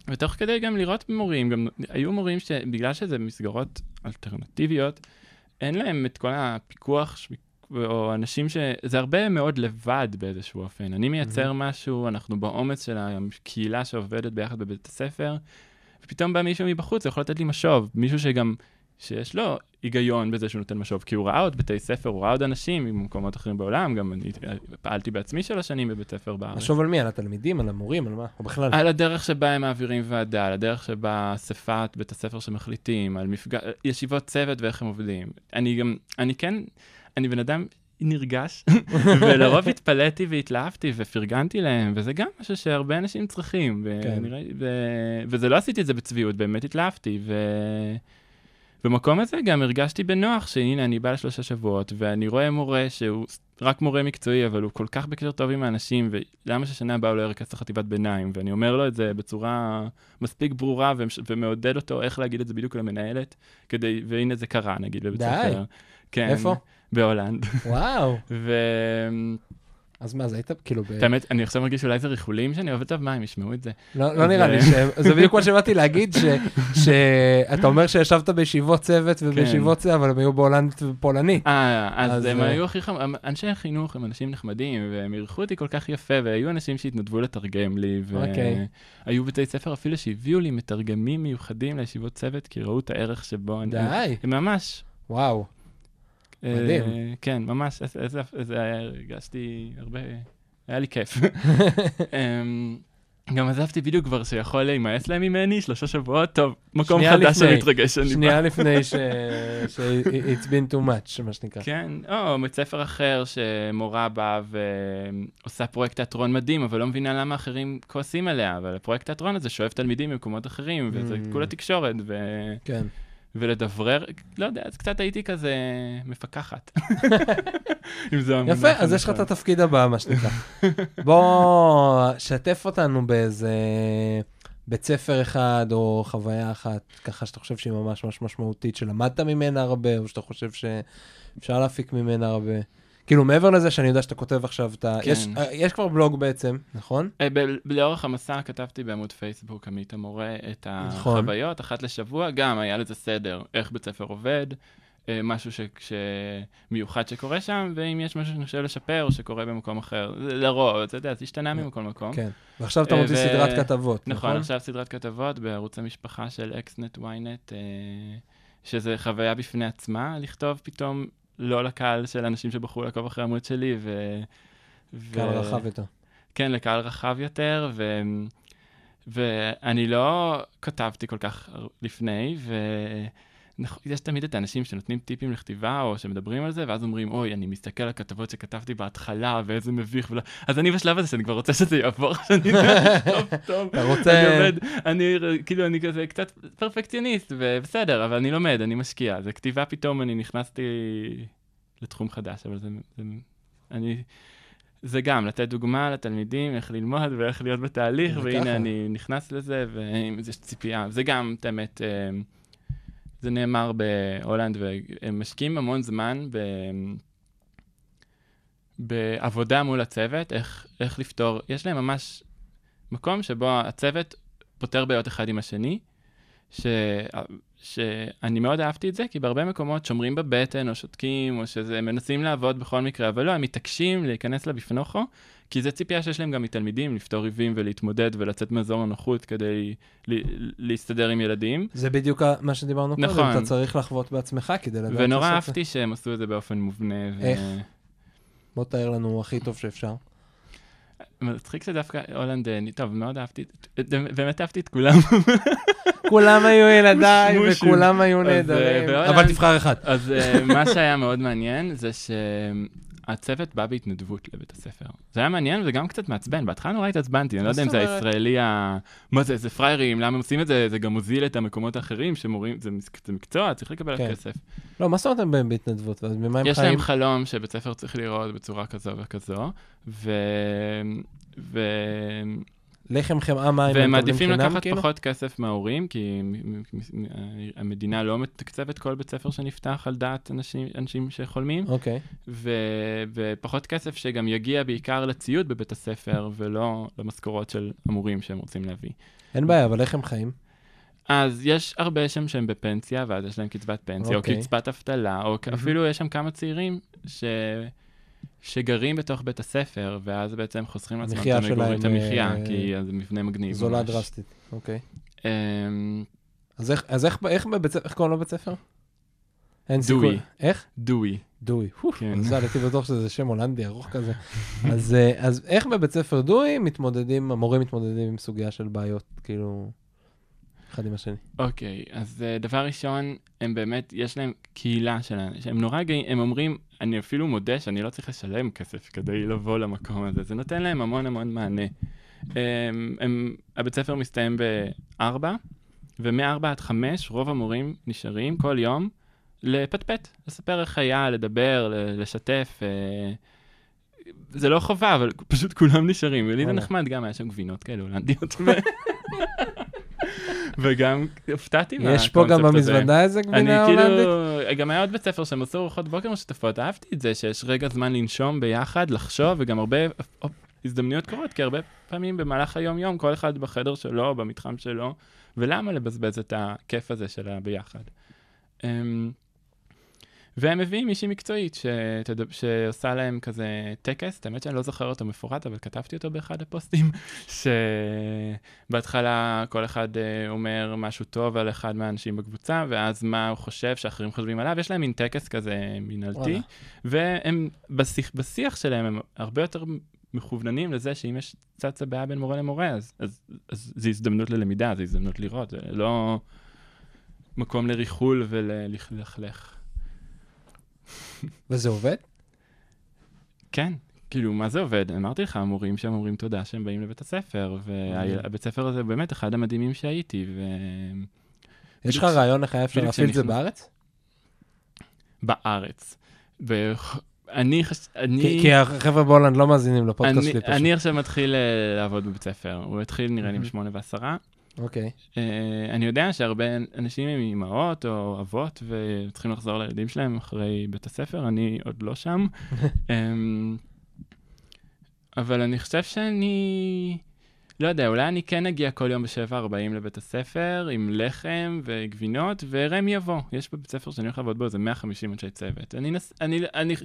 ותוך כדי גם לראות מורים, גם היו מורים שבגלל שזה מסגרות אלטרנטיביות, אין להם את כל הפיקוח, או אנשים ש... זה הרבה מאוד לבד באיזשהו אופן. אני מייצר משהו, אנחנו בעומס של הקהילה שעובדת ביחד בבית הספר, ופתאום בא מישהו מבחוץ, יכול לתת לי משוב, מישהו שגם, שיש לו היגיון בזה שהוא נותן משוב, כי הוא ראה עוד בתי ספר, הוא ראה עוד אנשים ממקומות אחרים בעולם, גם אני פעלתי בעצמי שלוש שנים בבית ספר בארץ. לחשוב על מי? על התלמידים, על המורים, על מה? או בכלל? על הדרך שבה הם מעבירים ועדה, על הדרך שבה אספת בית הספר שמחליטים, על מפג... ישיבות צוות ואיך הם עובדים. אני גם, אני כן, אני בן אדם נרגש, *laughs* ולרוב התפלאתי והתלהבתי ופרגנתי להם, וזה גם משהו שהרבה אנשים צריכים. ו... כן. ו... וזה לא עשיתי את זה בצביעות, באמת התלהבתי. ו... במקום הזה גם הרגשתי בנוח שהנה אני בא לשלושה שבועות ואני רואה מורה שהוא רק מורה מקצועי אבל הוא כל כך בקשר טוב עם האנשים ולמה ששנה הבאה הוא לא ירכז את החטיבת ביניים ואני אומר לו את זה בצורה מספיק ברורה ומש- ומעודד אותו איך להגיד את זה בדיוק למנהלת כדי והנה זה קרה נגיד בבית די. ספר. כן. איפה? בהולנד. וואו. והאמת אז מה, זה היית כאילו ב... אני עכשיו מרגיש שאולי זה ריחולים שאני טוב מה הם ישמעו את זה. לא לא נראה לי, ש- זה בדיוק מה שבאתי להגיד, ש- שאתה אומר שישבת בישיבות צוות ובישיבות זה, אבל הם היו בהולנדית ופולנית. אה, אז הם אה, היו הכי חמ... אנשי החינוך הם אנשים נחמדים, והם אירחו אותי כל כך יפה, והיו אנשים שהתנדבו לתרגם לי, אוקיי. והיו בתי ספר אפילו שהביאו לי מתרגמים מיוחדים לישיבות צוות, כי ראו את הערך שבו אני... די, ממש. וואו. אה, מדהים. כן, ממש, איזה, איזה, הרגשתי הרבה, היה לי כיף. *laughs* אמ, גם עזבתי בדיוק כבר שיכול להימאס להם ממני, שלושה שבועות, טוב, מקום חדש לפני. שאני מתרגש שאני בא. שנייה לפני ש... *laughs* ש- it's been too much, מה שנקרא. כן, או בית ספר אחר שמורה באה ועושה פרויקט תיאטרון מדהים, אבל לא מבינה למה אחרים כועסים עליה, אבל הפרויקט תיאטרון הזה שואב תלמידים ממקומות אחרים, וזה Mm. כולה תקשורת, ו... כן. ולדברר, לא יודע, אז קצת הייתי כזה מפקחת. *laughs* יפה, אז יש לך את. התפקיד הבא, מה שנקרא. *laughs* בוא, שתף אותנו באיזה בית ספר אחד או חוויה אחת, ככה שאתה חושב שהיא ממש ממש משמעותית, שלמדת ממנה הרבה, או שאתה חושב שאפשר להפיק ממנה הרבה. כאילו, מעבר לזה שאני יודע שאתה כותב עכשיו את ה... כן. יש- אה, יש כבר בלוג בעצם, נכון? אה, ב- לאורך המסע כתבתי בעמוד פייסבוק, עמית המורה, את נכון. החוויות, אחת לשבוע, גם היה לזה סדר, איך בית ספר עובד, אה, משהו ש, שמיוחד שקורה שם, ואם יש משהו שאני חושב לשפר שקורה במקום אחר. לרוב, אתה יודע, זה השתנה ממקום למקום. כן. ועכשיו אתה מוציא ו- סדרת כתבות, נכון, נכון? עכשיו סדרת כתבות בערוץ המשפחה של אקסנט ynet, שזה חוויה בפני עצמה, לכתוב פתאום לא לקהל של אנשים שבחרו לעקוב אחרי העמוד שלי, ו... ו- קהל רחב יותר. כן, לקהל רחב יותר, ו... ואני לא כתבתי כל כך לפני, ויש תמיד את האנשים שנותנים טיפים לכתיבה, או שמדברים על זה, ואז אומרים, אוי, אני מסתכל על כתבות שכתבתי בהתחלה, ואיזה מביך, ולא... אז אני בשלב הזה שאני כבר רוצה שזה יעבור, *laughs* שאני לכתוב טוב. אתה רוצה- אני עובד, אני כאילו, אני כזה קצת פרפקציוניסט, ובסדר, אבל אני לומד, אני משקיע. זה כתיבה פתאום, אני נכנסתי לתחום חדש, אבל זה... זה אני... זה גם, לתת דוגמה לתלמידים, איך ללמוד ואיך להיות בתהליך, והנה ככה. אני נכנס לזה, ויש ציפייה. זה גם, את האמת, אה, זה נאמר בהולנד, והם משקיעים המון זמן ב... בעבודה מול הצוות, איך, איך לפתור, יש להם ממש מקום שבו הצוות פותר בעיות אחד עם השני, ש... שאני מאוד אהבתי את זה, כי בהרבה מקומות שומרים בבטן או שותקים, או שזה מנסים לעבוד בכל מקרה, אבל לא, הם מתעקשים להיכנס לבפנוכו, כי זו ציפייה שיש להם גם מתלמידים, לפתור ריבים ולהתמודד ולצאת מאזור הנוחות כדי. להסתדר עם ילדים. זה בדיוק מה שדיברנו קודם, נכון. אתה צריך לחוות בעצמך כדי לדעת ונורא את זה. אהבתי שהם עשו את זה באופן מובנה. ו... איך? בוא תאר לנו הכי טוב שאפשר. מצחיק שדווקא הולנד, אה, טוב, מאוד אהבתי, באמת אהבתי את כולם. *laughs* כולם היו ילדיי. וכולם היו אה, נהדרים, בהולנד- אבל תבחר אחד. אז אה, מה שהיה מאוד מעניין זה שהצוות בא בהתנדבות לבית הספר. זה היה מעניין וגם קצת מעצבן, בהתחלה נורא התעצבנתי, אני לא יודע אם זה? הישראלי ה... מה זה, זה פראיירים, למה הם עושים את זה? זה גם מוזיל את המקומות האחרים שמורים, זה מקצוע, צריך לקבל כן. כסף. לא, מה זאת אומרת הם באים בהתנדבות? אז ממה הם יש? להם חלום שבית ספר צריך להיראות בצורה כזו וכזו, ו... ו... לחם חמאה מים והם הם מעדיפים לקחת כאילו? פחות כסף מההורים, כי מ- המדינה לא מתקצבת כל בית ספר שנפתח על דעת אנשים, אנשים שחולמים, אוקיי. ו- ופחות כסף שגם יגיע בעיקר לציוד בבית הספר, ולא למשכורות של המורים שהם רוצים להביא. אין בעיה, אבל איך הם חיים? אז יש הרבה שם שהם בפנסיה, ואז יש להם קצבת פנסיה, אוקיי. או קצבת אבטלה, או מהמם. אפילו יש שם כמה צעירים ש... שגרים בתוך בית הספר, ואז בעצם חוסכים לעצמם את המגורים- המחיה, אה, כי זה מבנה מגניב. זולה. דרסטית. אוקיי. אמ, אז איך- אז איך- איך בבית ספר, איך קוראים לבית ספר? אין. סיכוי. איך? דואי. פו, כן. מזל, הייתי בטוח שזה שם הולנדי ארוך כזה. *laughs* אז אה, אז איך בבית ספר דואי מתמודדים, המורים מתמודדים עם סוגיה של בעיות, כאילו, אחד עם השני? אוקיי, אז uh, דבר ראשון, הם באמת, יש להם קהילה שלהם, שהם נורא גאים, הם אומרים, אני אפילו מודה שאני לא צריך לשלם כסף כדי לבוא למקום הזה, זה נותן להם המון המון מענה. הם, הם, הבית ספר מסתיים ב-4, ומ-4 עד 5 רוב המורים נשארים כל יום לפטפט, לספר איך היה, לדבר, לשתף. אה, זה לא חובה, אבל פשוט כולם נשארים. ולי זה. נחמד, גם היה שם גבינות כאלה הולנדיות. *laughs* וגם הופתעתי יש פה גם מהקונספט הזה. במזוודה איזה אני גבינה כאילו, הולנדית? גם היה עוד בית ספר שהם עשו ארוחות בוקר משותפות, אהבתי את זה שיש רגע זמן לנשום ביחד, לחשוב, וגם הרבה הזדמנויות קורות, כי הרבה פעמים במהלך היום-יום, כל אחד בחדר שלו, במתחם שלו, ולמה לבזבז את הכיף הזה של הביחד? והם מביאים מישהי מקצועית שתד... שעושה להם כזה טקס, האמת שאני לא זוכר אותו מפורט, אבל כתבתי אותו באחד הפוסטים, *laughs* שבהתחלה כל אחד אה, אומר משהו טוב על אחד מהאנשים בקבוצה, ואז מה הוא חושב שאחרים חושבים עליו, יש להם מין טקס כזה מינהלתי. והם בשיח, בשיח שלהם הם הרבה יותר מכווננים לזה שאם יש צצה בעיה בין מורה למורה, אז, אז, אז זו הזדמנות ללמידה, זו הזדמנות לראות, זה לא מקום לריחול וללכלך. וזה עובד? כן, כאילו, מה זה עובד? אמרתי לך, המורים שם אומרים תודה שהם באים לבית הספר, והבית ספר הזה באמת אחד המדהימים שהייתי, ו... יש לך בדיוק- רעיון איך היה אפשר בדיוק להפעיל את זה בארץ? בארץ. אני חש... אני... כי- כי החבר'ה בהולנד לא מאזינים לפודקאסט שלי פשוט. אני עכשיו מתחיל אה, לעבוד בבית ספר. הוא התחיל נראה לי. בשמונה ועשרה. אוקיי. אה, אני יודע שהרבה אנשים הם אימהות או אבות וצריכים לחזור לילדים שלהם אחרי בית הספר, אני עוד לא שם. *laughs* אמ, אבל אני חושב שאני... לא יודע, אולי אני כן אגיע כל יום ב-7.40 לבית הספר עם לחם וגבינות, ואראה מי יבוא. יש בבית ספר שאני הולך לעבוד בו איזה 150 אנשי צוות. אני, נס, אני, אני,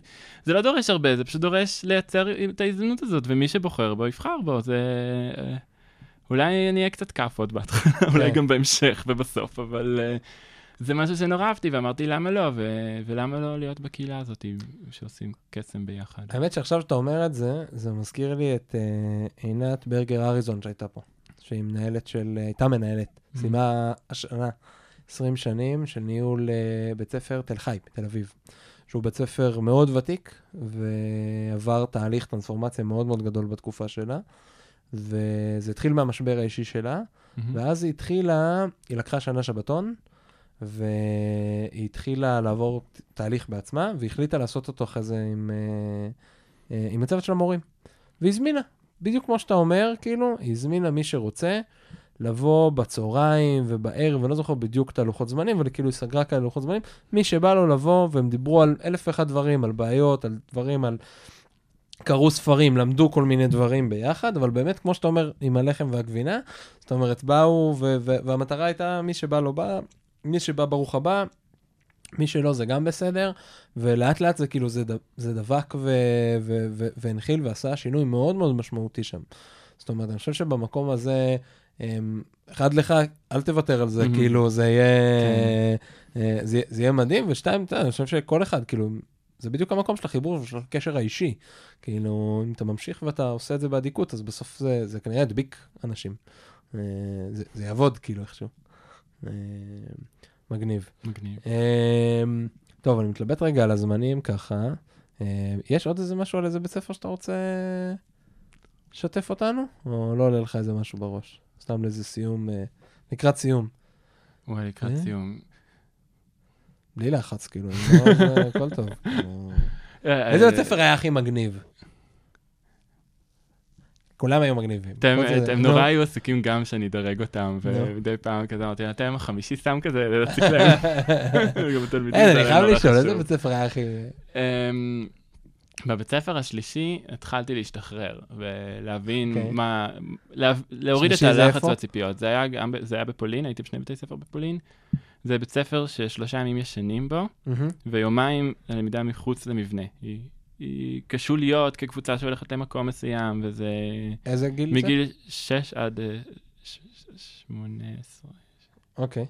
זה לא דורש הרבה, זה פשוט דורש לייצר את ההזדמנות הזאת, ומי שבוחר בו, יבחר בו. זה... אה, אולי אני אהיה קצת כאפות בהתחלה, אולי כן. גם בהמשך ובסוף, אבל uh, זה משהו שנורא אהבתי, ואמרתי למה לא, ו- ולמה לא להיות בקהילה הזאת שעושים קסם ביחד. האמת שעכשיו שאתה אומר את זה, זה מזכיר לי את אה, עינת ברגר אריזון שהייתה פה, שהיא מנהלת של, אה, הייתה מנהלת, Mm. סיימה השנה 20 שנים של ניהול אה, בית ספר תל חי בתל אביב, שהוא בית ספר מאוד ותיק, ועבר תהליך טרנספורמציה מאוד מאוד גדול בתקופה שלה, וזה התחיל מהמשבר האישי שלה, מהמם. ואז היא התחילה, היא לקחה שנה שבתון, והיא התחילה לעבור תהליך בעצמה, והחליטה לעשות אותו אחרי זה עם, אה, אה, עם הצוות של המורים. והזמינה, בדיוק כמו שאתה אומר, כאילו, היא הזמינה מי שרוצה לבוא בצהריים ובערב, אני לא זוכר בדיוק את הלוחות זמנים, אבל כאילו היא סגרה כאלה לוחות זמנים, מי שבא לו לבוא, והם דיברו על אלף ואחד דברים, על בעיות, על דברים, על... קראו ספרים, למדו כל מיני דברים ביחד, אבל באמת, כמו שאתה אומר, עם הלחם והגבינה, זאת אומרת, באו, ו- ו- והמטרה הייתה, מי שבא לו בא, מי שבא ברוך הבא, מי שלא זה גם בסדר, ולאט לאט זה כאילו, זה, ד- זה דבק והנחיל ועשה שינוי מאוד מאוד משמעותי שם. זאת אומרת, אני חושב שבמקום הזה, אמ, אחד לך, אל תוותר על זה, Mhm. כאילו, זה יהיה, אה, זה, זה יהיה מדהים, ושתיים, אתה אני חושב שכל אחד, כאילו, זה בדיוק המקום של החיבור של הקשר האישי. כאילו, אם אתה ממשיך ואתה עושה את זה באדיקות, אז בסוף זה, זה כנראה ידביק אנשים. אה, זה, זה יעבוד, כאילו, איכשהו. אה, מגניב. מגניב. אה, טוב, אני מתלבט רגע על הזמנים ככה. יש עוד איזה משהו על איזה בית ספר שאתה רוצה לשתף אותנו? או לא עולה לך איזה משהו בראש? סתם לאיזה סיום, לקראת סיום. וואי, לקראת? סיום. בלי לחץ, כאילו, לא, *laughs* הכל טוב. כאילו. איזה בית ספר היה הכי מגניב? כולם היו מגניבים. אתם, אתם נו. נורא היו עסוקים גם שאני אדרג אותם, נו. ומדי פעם כזה אמרתי, אתם החמישי סתם כזה, להציג להם. *laughs* אין, אני חייב לשאול, איזה. בית ספר היה הכי... אמ, בבית ספר השלישי התחלתי להשתחרר ולהבין אוקיי. מה, לה, להוריד את הלחץ? והציפיות. זה היה, גם, ב- זה היה בפולין, הייתי בשני בתי ספר בפולין. זה בית ספר ששלושה ימים ישנים בו, מהמם. ויומיים הלמידה מחוץ למבנה. היא, היא קשור להיות כקבוצה שהולכת למקום מסוים, וזה איזה גיל זה? מגיל 6 עד אה, ש- ש- 18. אוקיי.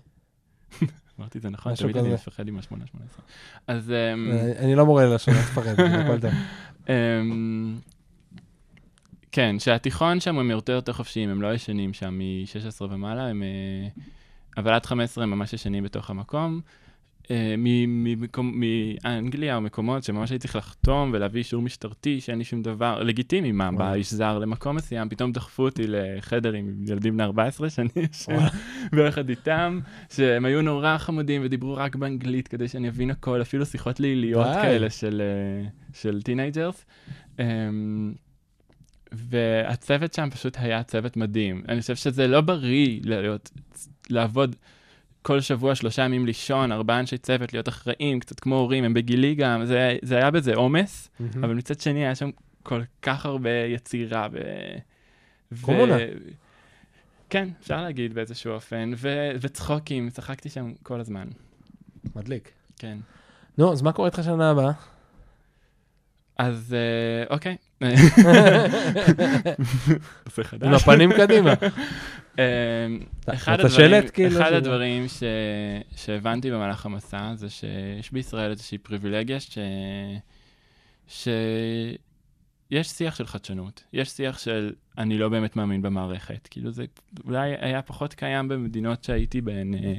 *laughs* אמרתי את זה נכון? תמיד אני. מפחד עם ה-8, 18. אז... אמ, אני- לא מורה ללשון, אל תפחד, הכל טוב. אמ, כן, שהתיכון שם הם יותר יותר חופשיים, הם לא ישנים שם מ-16 ומעלה, הם... אבל עד 15 הם ממש ישנים בתוך המקום. אה, ממקום- מאנגליה או מקומות שממש הייתי צריך לחתום ולהביא אישור משטרתי שאין לי שום דבר, לגיטימי, מה, בא. איש זר למקום מסוים, פתאום דחפו אותי לחדר עם ילדים בני 14 שאני יושב. ביחד איתם, שהם היו נורא חמודים ודיברו רק באנגלית כדי שאני אבין הכל, אפילו שיחות ליליות. כאלה של, אה, של teenagers. והצוות שם פשוט היה צוות מדהים. אני חושב שזה לא בריא להיות, לעבוד כל שבוע שלושה ימים לישון, ארבעה אנשי צוות, להיות אחראים, קצת כמו הורים, הם בגילי גם, זה, זה היה בזה עומס, מהמם. אבל מצד שני היה שם כל כך הרבה יצירה ו... ו- קומונה. כן, אפשר להגיד באיזשהו אופן, ו- וצחוקים, צחקתי שם כל הזמן, מדליק. כן. נו, אז מה קורה איתך שנה הבאה? אז אה, אוקיי. *laughs* עם הפנים קדימה. אתה אחד הדברים, כאילו, אחד שזה- הדברים ש... שהבנתי במהלך המסע זה שיש בישראל איזושהי פריבילגיה ש... שיש שיח של חדשנות, יש שיח של אני לא באמת מאמין במערכת, כאילו זה אולי היה פחות קיים במדינות שהייתי בהן, אה,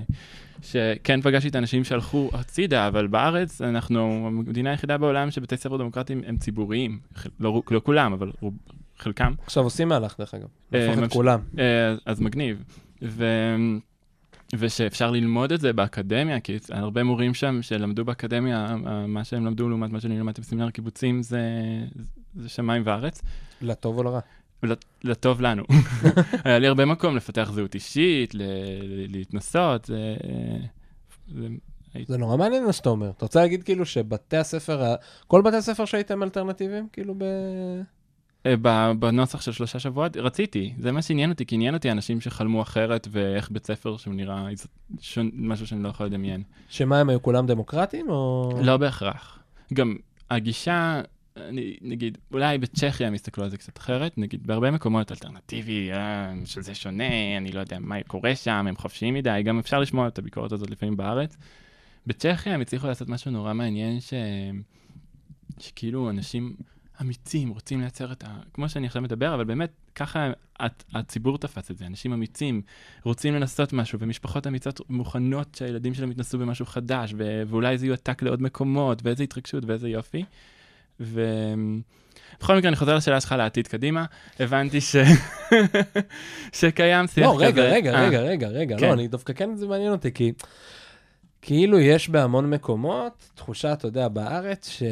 שכן פגשתי את האנשים שהלכו הצידה, אבל בארץ אנחנו המדינה היחידה בעולם שבתי ספר דמוקרטיים הם ציבוריים, לא, לא כולם, אבל רוב, חלקם. עכשיו עושים מהלך, דרך אגב. אה, להפוך את ממש- כולם. אה, אז מגניב. ו... ושאפשר ללמוד את זה באקדמיה, כי הרבה מורים שם שלמדו באקדמיה, אה, מה שהם למדו לעומת מה שאני למדתי בסמינר הקיבוצים זה, זה שמיים וארץ, לטוב או לרע. לטוב לנו. *laughs* היה לי הרבה מקום לפתח זהות אישית, להתנסות, זה... נורא מעניין מה שאתה אומר. אתה רוצה להגיד כאילו שבתי הספר, כל בתי הספר שהייתם אלטרנטיביים, כאילו ב... אה, ב- בנוסח של שלושה שבועות, רציתי, זה מה שעניין אותי, כי עניין אותי אנשים שחלמו אחרת, ואיך בית ספר שהוא נראה שון, משהו שאני לא יכול לדמיין. שמה, הם היו כולם דמוקרטים, או... לא בהכרח. גם הגישה, אני, נגיד, אולי בצ'כיה הם יסתכלו על זה קצת אחרת, נגיד בהרבה מקומות אלטרנטיבי, אה, שזה שונה, אני לא יודע מה קורה שם, הם חופשיים מדי, גם אפשר לשמוע את הביקורת הזאת לפעמים בארץ. בצ'כיה הם הצליחו לעשות משהו נורא מעניין, ש... שכאילו אנשים אמיצים רוצים לייצר את ה... כמו שאני עכשיו מדבר, אבל באמת, ככה הת- הציבור תפס את זה, אנשים אמיצים רוצים לנסות משהו, ומשפחות אמיצות מוכנות שהילדים שלהם יתנסו במשהו חדש, ו... ואולי זה יועתק לעוד מקומות, ואיזה התרגשות ואיזה יופי. ובכל מקרה, אני חוזר לשאלה שלך לעתיד קדימה, הבנתי ש... *laughs* שקיים שיח לא, כזה. רגע, רגע, אה, רגע, רגע, רגע, כן. לא, אני דווקא כן, זה מעניין אותי, כי כאילו יש בהמון מקומות תחושה, אתה יודע, בארץ, ש...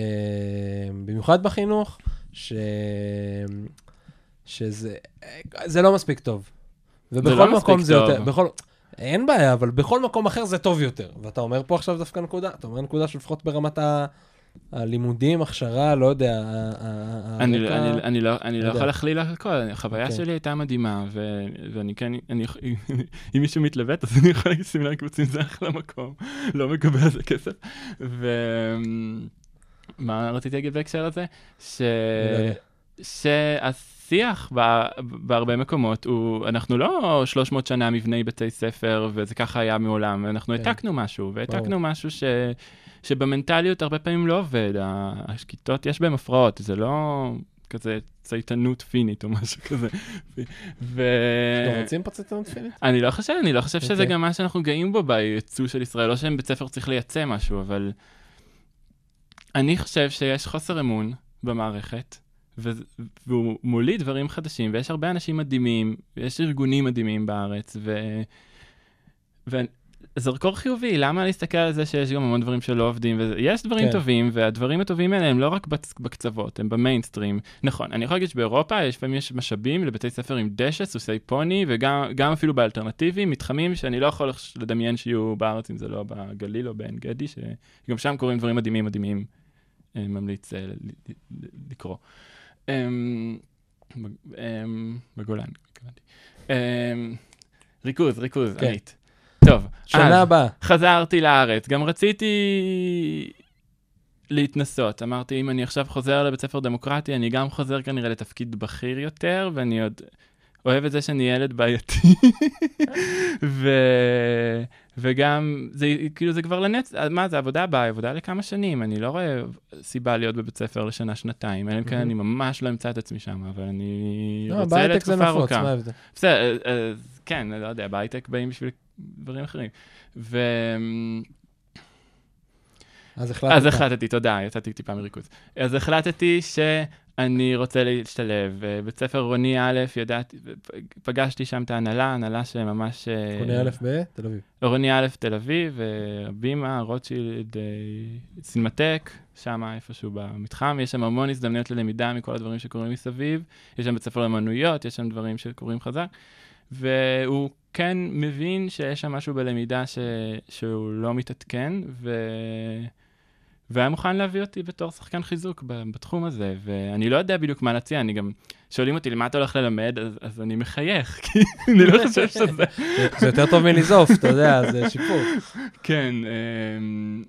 במיוחד בחינוך, ש... שזה זה לא מספיק טוב. ובכל לא מקום זה טוב. יותר, בכל... אין בעיה, אבל בכל מקום אחר זה טוב יותר. ואתה אומר פה עכשיו דווקא נקודה, אתה אומר נקודה שלפחות ברמת ה... הלימודים, הכשרה, לא יודע, אני, הרקע- אני, אני לא, אני לא. יכול להכליל הכל, החוויה אוקיי. שלי הייתה מדהימה, ו, ואני כן, אני, *laughs* אם מישהו מתלבט, אז אני יכול להגיד סמינר קיבוצים זה אחלה מקום, לא מקבל על זה כסף. ומה רציתי להגיד בהקשר הזה? ש... שהשיח בהרבה מקומות הוא, אנחנו לא 300 שנה מבני בתי ספר, וזה ככה היה מעולם, אנחנו כן. העתקנו משהו, והעתקנו. משהו ש... שבמנטליות הרבה פעמים לא עובד, ה- הכיתות יש בהן הפרעות, זה לא כזה צייתנות פינית או משהו כזה. ו... אתם רוצים פה צייתנות פינית? אני לא חושב, אני לא חושב שזה אוקיי. גם מה שאנחנו גאים בו בייצוא של ישראל, לא שהם בית ספר צריך לייצא משהו, אבל אני חושב שיש חוסר אמון במערכת, והוא מוליד דברים חדשים, ויש הרבה אנשים מדהימים, ויש ארגונים מדהימים בארץ, ו... וזרקור חיובי, למה להסתכל על זה שיש גם המון דברים שלא עובדים, ויש דברים כן. טובים, והדברים הטובים האלה הם לא רק בצ- בקצוות, הם במיינסטרים. נכון, אני יכול להגיד שבאירופה יש לפעמים יש משאבים לבתי ספר עם דשא, סוסי פוני, וגם גם אפילו באלטרנטיבים, מתחמים שאני לא יכול לדמיין שיהיו בארץ, אם זה לא בגליל או בעין גדי, שגם שם קורים דברים מדהימים מדהימים, אה, ממליץ אה, לקרוא. אמ, אמ, בגולן, התכוונתי. אמ, ריכוז, ריכוז, כן. עמית. טוב, שנה הבאה. חזרתי לארץ, גם רציתי להתנסות. אמרתי, אם אני עכשיו חוזר לבית ספר דמוקרטי, אני גם חוזר כנראה לתפקיד בכיר יותר, ואני עוד אוהב את זה שאני ילד בעייתי. *laughs* ו... וגם, זה כאילו זה כבר לנצ... מה זה, עבודה הבאה, עבודה לכמה שנים. אני לא רואה סיבה להיות בבית ספר לשנה-שנתיים, אלא אם כן. אני ממש לא אמצא את עצמי שם, אבל אני לא, רוצה בהייטק זה לתקופה נפוץ, ארוכה. מה ההבדל? בסדר, אז כן, לא יודע, בהייטק באים בשביל דברים אחרים. ו... אז החלטת. אז החלטתי, תודה, יצאתי טיפה מריכוז. אז החלטתי שאני רוצה להשתלב. אה, בית ספר רוני א', ידעתי, פגשתי שם את ההנהלה, הנהלה שממש... אה, קונה א' בתל אביב. רוני א', תל אביב, אה, הבימה, רוטשילד, סינמטק, שם איפשהו במתחם, יש שם המון הזדמנויות ללמידה מכל הדברים שקורים מסביב, יש שם בית ספר לאמנויות, יש שם דברים שקורים חזק, והוא כן מבין שיש שם משהו בלמידה ש... שהוא לא מתעדכן, ו... והיה מוכן להביא אותי בתור שחקן חיזוק בתחום הזה, ואני לא יודע בדיוק מה להציע, אני גם, שואלים אותי למה אתה הולך ללמד, אז, אז אני מחייך, *laughs* כי אני לא חושב שזה... זה- יותר טוב מלזעוף, אתה יודע, זה שיפור. *laughs* כן, אמ,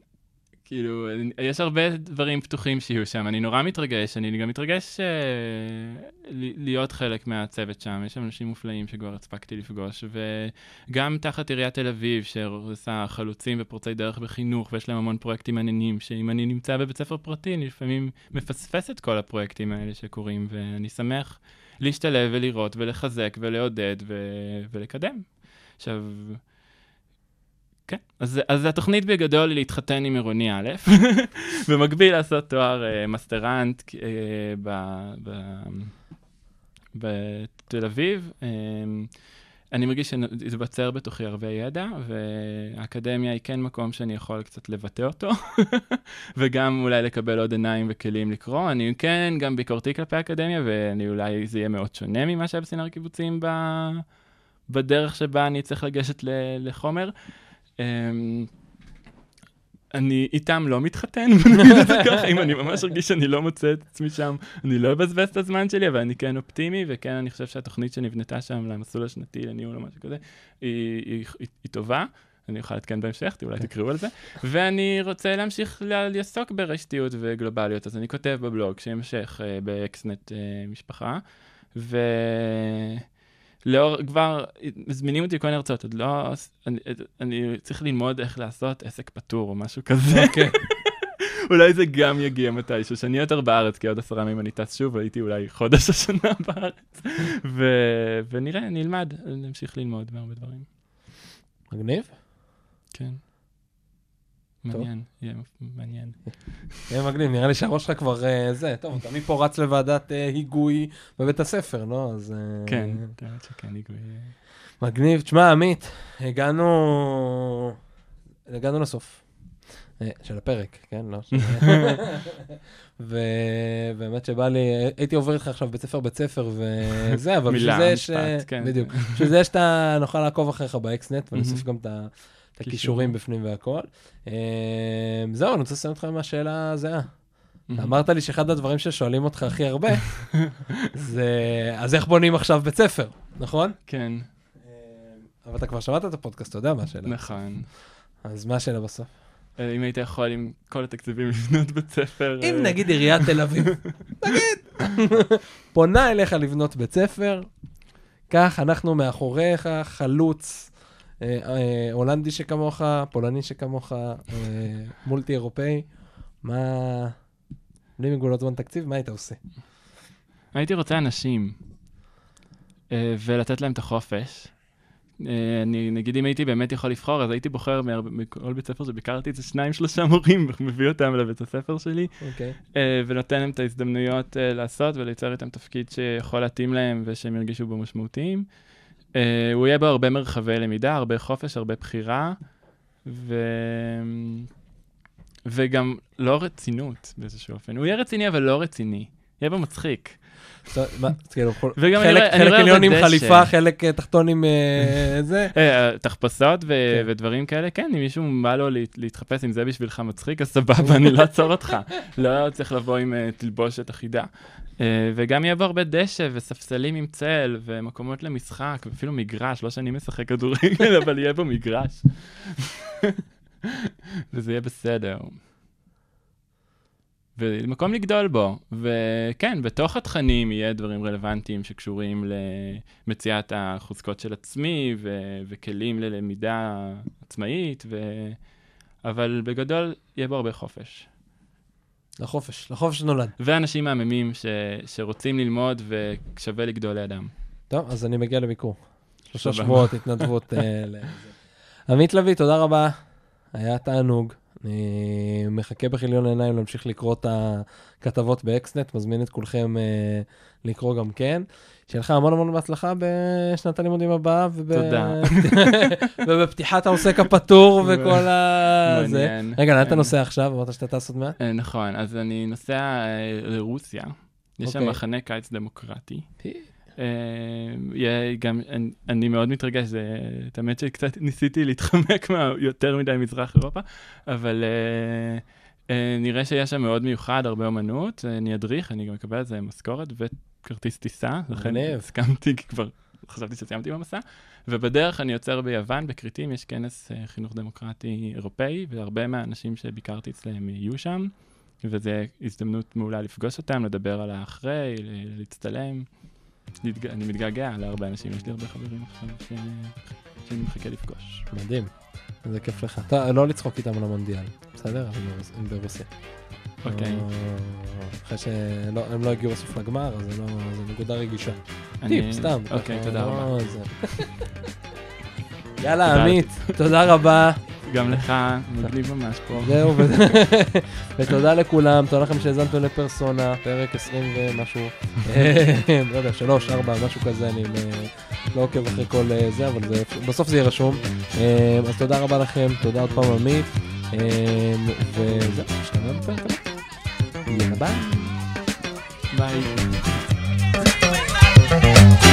כאילו, יש הרבה דברים פתוחים שיהיו שם, אני נורא מתרגש, אני גם מתרגש ל- להיות חלק מהצוות שם, יש שם אנשים מופלאים שכבר הספקתי לפגוש, וגם תחת עיריית תל אביב, שעושה חלוצים ופורצי דרך בחינוך, ויש להם המון פרויקטים מעניינים, שאם אני נמצא בבית ספר פרטי, אני לפעמים מפספס את כל הפרויקטים האלה שקורים, ואני שמח להשתלב ולראות ולחזק ולעודד ו- ולקדם. עכשיו, כן, אז, אז התוכנית בגדול היא להתחתן עם עירוני א', *laughs* במקביל לעשות תואר אה, מסטרנט אה, ב, ב, בתל אביב. אה, אני מרגיש שיווצר בתוכי הרבה ידע, והאקדמיה היא כן מקום שאני יכול קצת לבטא אותו, *laughs* וגם אולי לקבל עוד עיניים וכלים לקרוא. אני כן גם ביקורתי כלפי האקדמיה, ואני אולי זה יהיה מאוד שונה ממה שהיה בסינר קיבוצים ב... בדרך שבה אני צריך לגשת ל... לחומר. אמ, אני איתם לא מתחתן, *laughs* נגיד את זה ככה, אם אני ממש ארגיש שאני לא מוצא את עצמי שם, אני לא אבזבז את הזמן שלי, אבל אני כן אופטימי, וכן, אני חושב שהתוכנית שנבנתה שם למסלול השנתי, לניהול או משהו כזה, היא, היא, היא, היא טובה. אני אוכל לעדכן בהמשך, אולי תקראו על זה. ואני רוצה להמשיך לעסוק ברשתיות וגלובליות, אז אני כותב בבלוג שהמשך uh, באקסנט uh, משפחה, ו... לאור, כבר מזמינים אותי לכל מיני הרצאות, עוד לא, אני, אני צריך ללמוד איך לעשות עסק פטור או משהו כזה. אוקיי. *laughs* אולי זה גם יגיע מתישהו, שאני יותר בארץ, כי עוד עשרה ימים אני טס שוב, הייתי אולי חודש השנה *laughs* בארץ. ו... ונראה, נלמד, נמשיך ללמוד בהרבה דברים. מגניב. כן. מעניין, יהיה מעניין. *laughs* יהיה מגניב, נראה לי שהראש שלך כבר אה, זה, טוב, אתה מפה רץ לוועדת אה, היגוי בבית הספר, לא? אז... אה, כן, האמת שכן, היגוי. מגניב. תשמע, עמית, הגענו... הגענו לסוף. של הפרק, כן? לא? *laughs* ובאמת שבא לי, הייתי עובר איתך עכשיו בית ספר בית ספר וזה, אבל בשביל זה יש... כן. בדיוק. בשביל זה יש את ה... נוכל לעקוב אחריך באקסנט, ונוסיף גם את ה... את הכישורים בפנים והכל. זהו, אני רוצה לסיים אותך עם השאלה הזהה. אמרת לי שאחד הדברים ששואלים אותך הכי הרבה, זה אז איך בונים עכשיו בית ספר, נכון? כן. אבל אתה כבר שמעת את הפודקאסט, אתה יודע מה השאלה. נכון. אז מה השאלה בסוף? אם היית יכול עם כל התקציבים *laughs* לבנות בית ספר... אם נגיד עיריית תל אביב, *laughs* נגיד, פונה אליך לבנות בית ספר, כך אנחנו מאחוריך, חלוץ אה, אה, הולנדי שכמוך, פולני שכמוך, אה, מולטי אירופאי, מה... בלי מגבולות זמן תקציב, מה היית עושה? הייתי רוצה אנשים, ולתת להם את החופש. אני, נגיד אם הייתי באמת יכול לבחור, אז הייתי בוחר מכל בית ספר שביקרתי זה שניים, שלושה מורים, *laughs* מביא אותם לבית הספר שלי, okay. אוקיי. ונותן להם את ההזדמנויות לעשות וליצור איתם תפקיד שיכול להתאים להם ושהם ירגישו בו משמעותיים. Uh, הוא יהיה בו הרבה מרחבי למידה, הרבה חופש, הרבה בחירה, ו... וגם לא רצינות באיזשהו אופן. הוא יהיה רציני, אבל לא רציני. יהיה בו מצחיק. חלק עליון עם חליפה, חלק אה, תחתון עם אה, *laughs* זה. תחפושות כן. ודברים כאלה, כן, אם מישהו בא לו להתחפש, אם זה בשבילך מצחיק, אז סבבה, אני לא אעצור אותך. *laughs* לא צריך לבוא עם תלבושת אחידה. אה, וגם יהיה בו הרבה דשא וספסלים עם צל ומקומות למשחק, ואפילו מגרש, לא שאני משחק כדורגל, *laughs* אבל יהיה בו מגרש. וזה יהיה בסדר. ומקום לגדול בו. וכן, בתוך התכנים יהיה דברים רלוונטיים שקשורים למציאת החוזקות של עצמי ו- וכלים ללמידה עצמאית, ו- אבל בגדול יהיה בו הרבה חופש. לחופש, לחופש נולד. ואנשים מהממים ש... שרוצים ללמוד ושווה לגדול לידם. טוב, אז אני מגיע לביקור. שלושה שבועות התנדבות. אה, *laughs* עמית לביא, תודה רבה. היה תענוג. אני מחכה בכיליון עיניים להמשיך לקרוא את הכתבות באקסנט, מזמין את כולכם uh, לקרוא גם כן. שיהיה לך המון המון בהצלחה בשנת הלימודים הבאה. וב... תודה. *laughs* ובפתיחת העוסק הפטור וכל ה... מעניין. רגע, לאן אתה נוסע עכשיו? אמרת שאתה טס עוד מעט? אה, נכון, אז אני נוסע אה, לרוסיה. יש שם אוקיי. מחנה קיץ דמוקרטי. גם, אני מאוד מתרגש, זה, את האמת שקצת *laughs* ניסיתי להתחמק מיותר מדי מזרח אירופה, אבל uh, uh, נראה שיש שם מאוד מיוחד, הרבה אומנות, אני אדריך, אני גם אקבל על זה משכורת וכרטיס טיסה, לכן הסכמתי, כי כבר חשבתי שסיימתי במסע, ובדרך אני עוצר ביוון, בכריתים, יש כנס uh, חינוך דמוקרטי אירופאי, והרבה מהאנשים שביקרתי אצלם יהיו שם. וזו הזדמנות מעולה לפגוש אותם, לדבר על האחרי, להצטלם. אני מתגעגע להרבה אנשים, יש לי הרבה חברים עכשיו שאני מחכה לפגוש. מדהים, איזה כיף לך. אתה לא לצחוק איתם על המונדיאל, בסדר? הם ברוסיה. אוקיי. אחרי שהם לא הגיעו בסוף לגמר, אז זה נקודה רגישה. טיפ, סתם. אוקיי, תודה רבה. *laughs* יאללה, עמית, תודה רבה. גם לך, מגניב ממש פה. זהו, *laughs* ותודה לכולם, תודה לכם שהאזנתם לפרסונה, פרק 20 ומשהו, *laughs* לא יודע, 3, 4, משהו כזה, אני לא עוקב אחרי כל זה, אבל בסוף זה יהיה רשום. אז תודה רבה לכם, תודה עוד פעם עמית, וזהו, נשתמע בפרק הבא. יאללה ביי. ביי.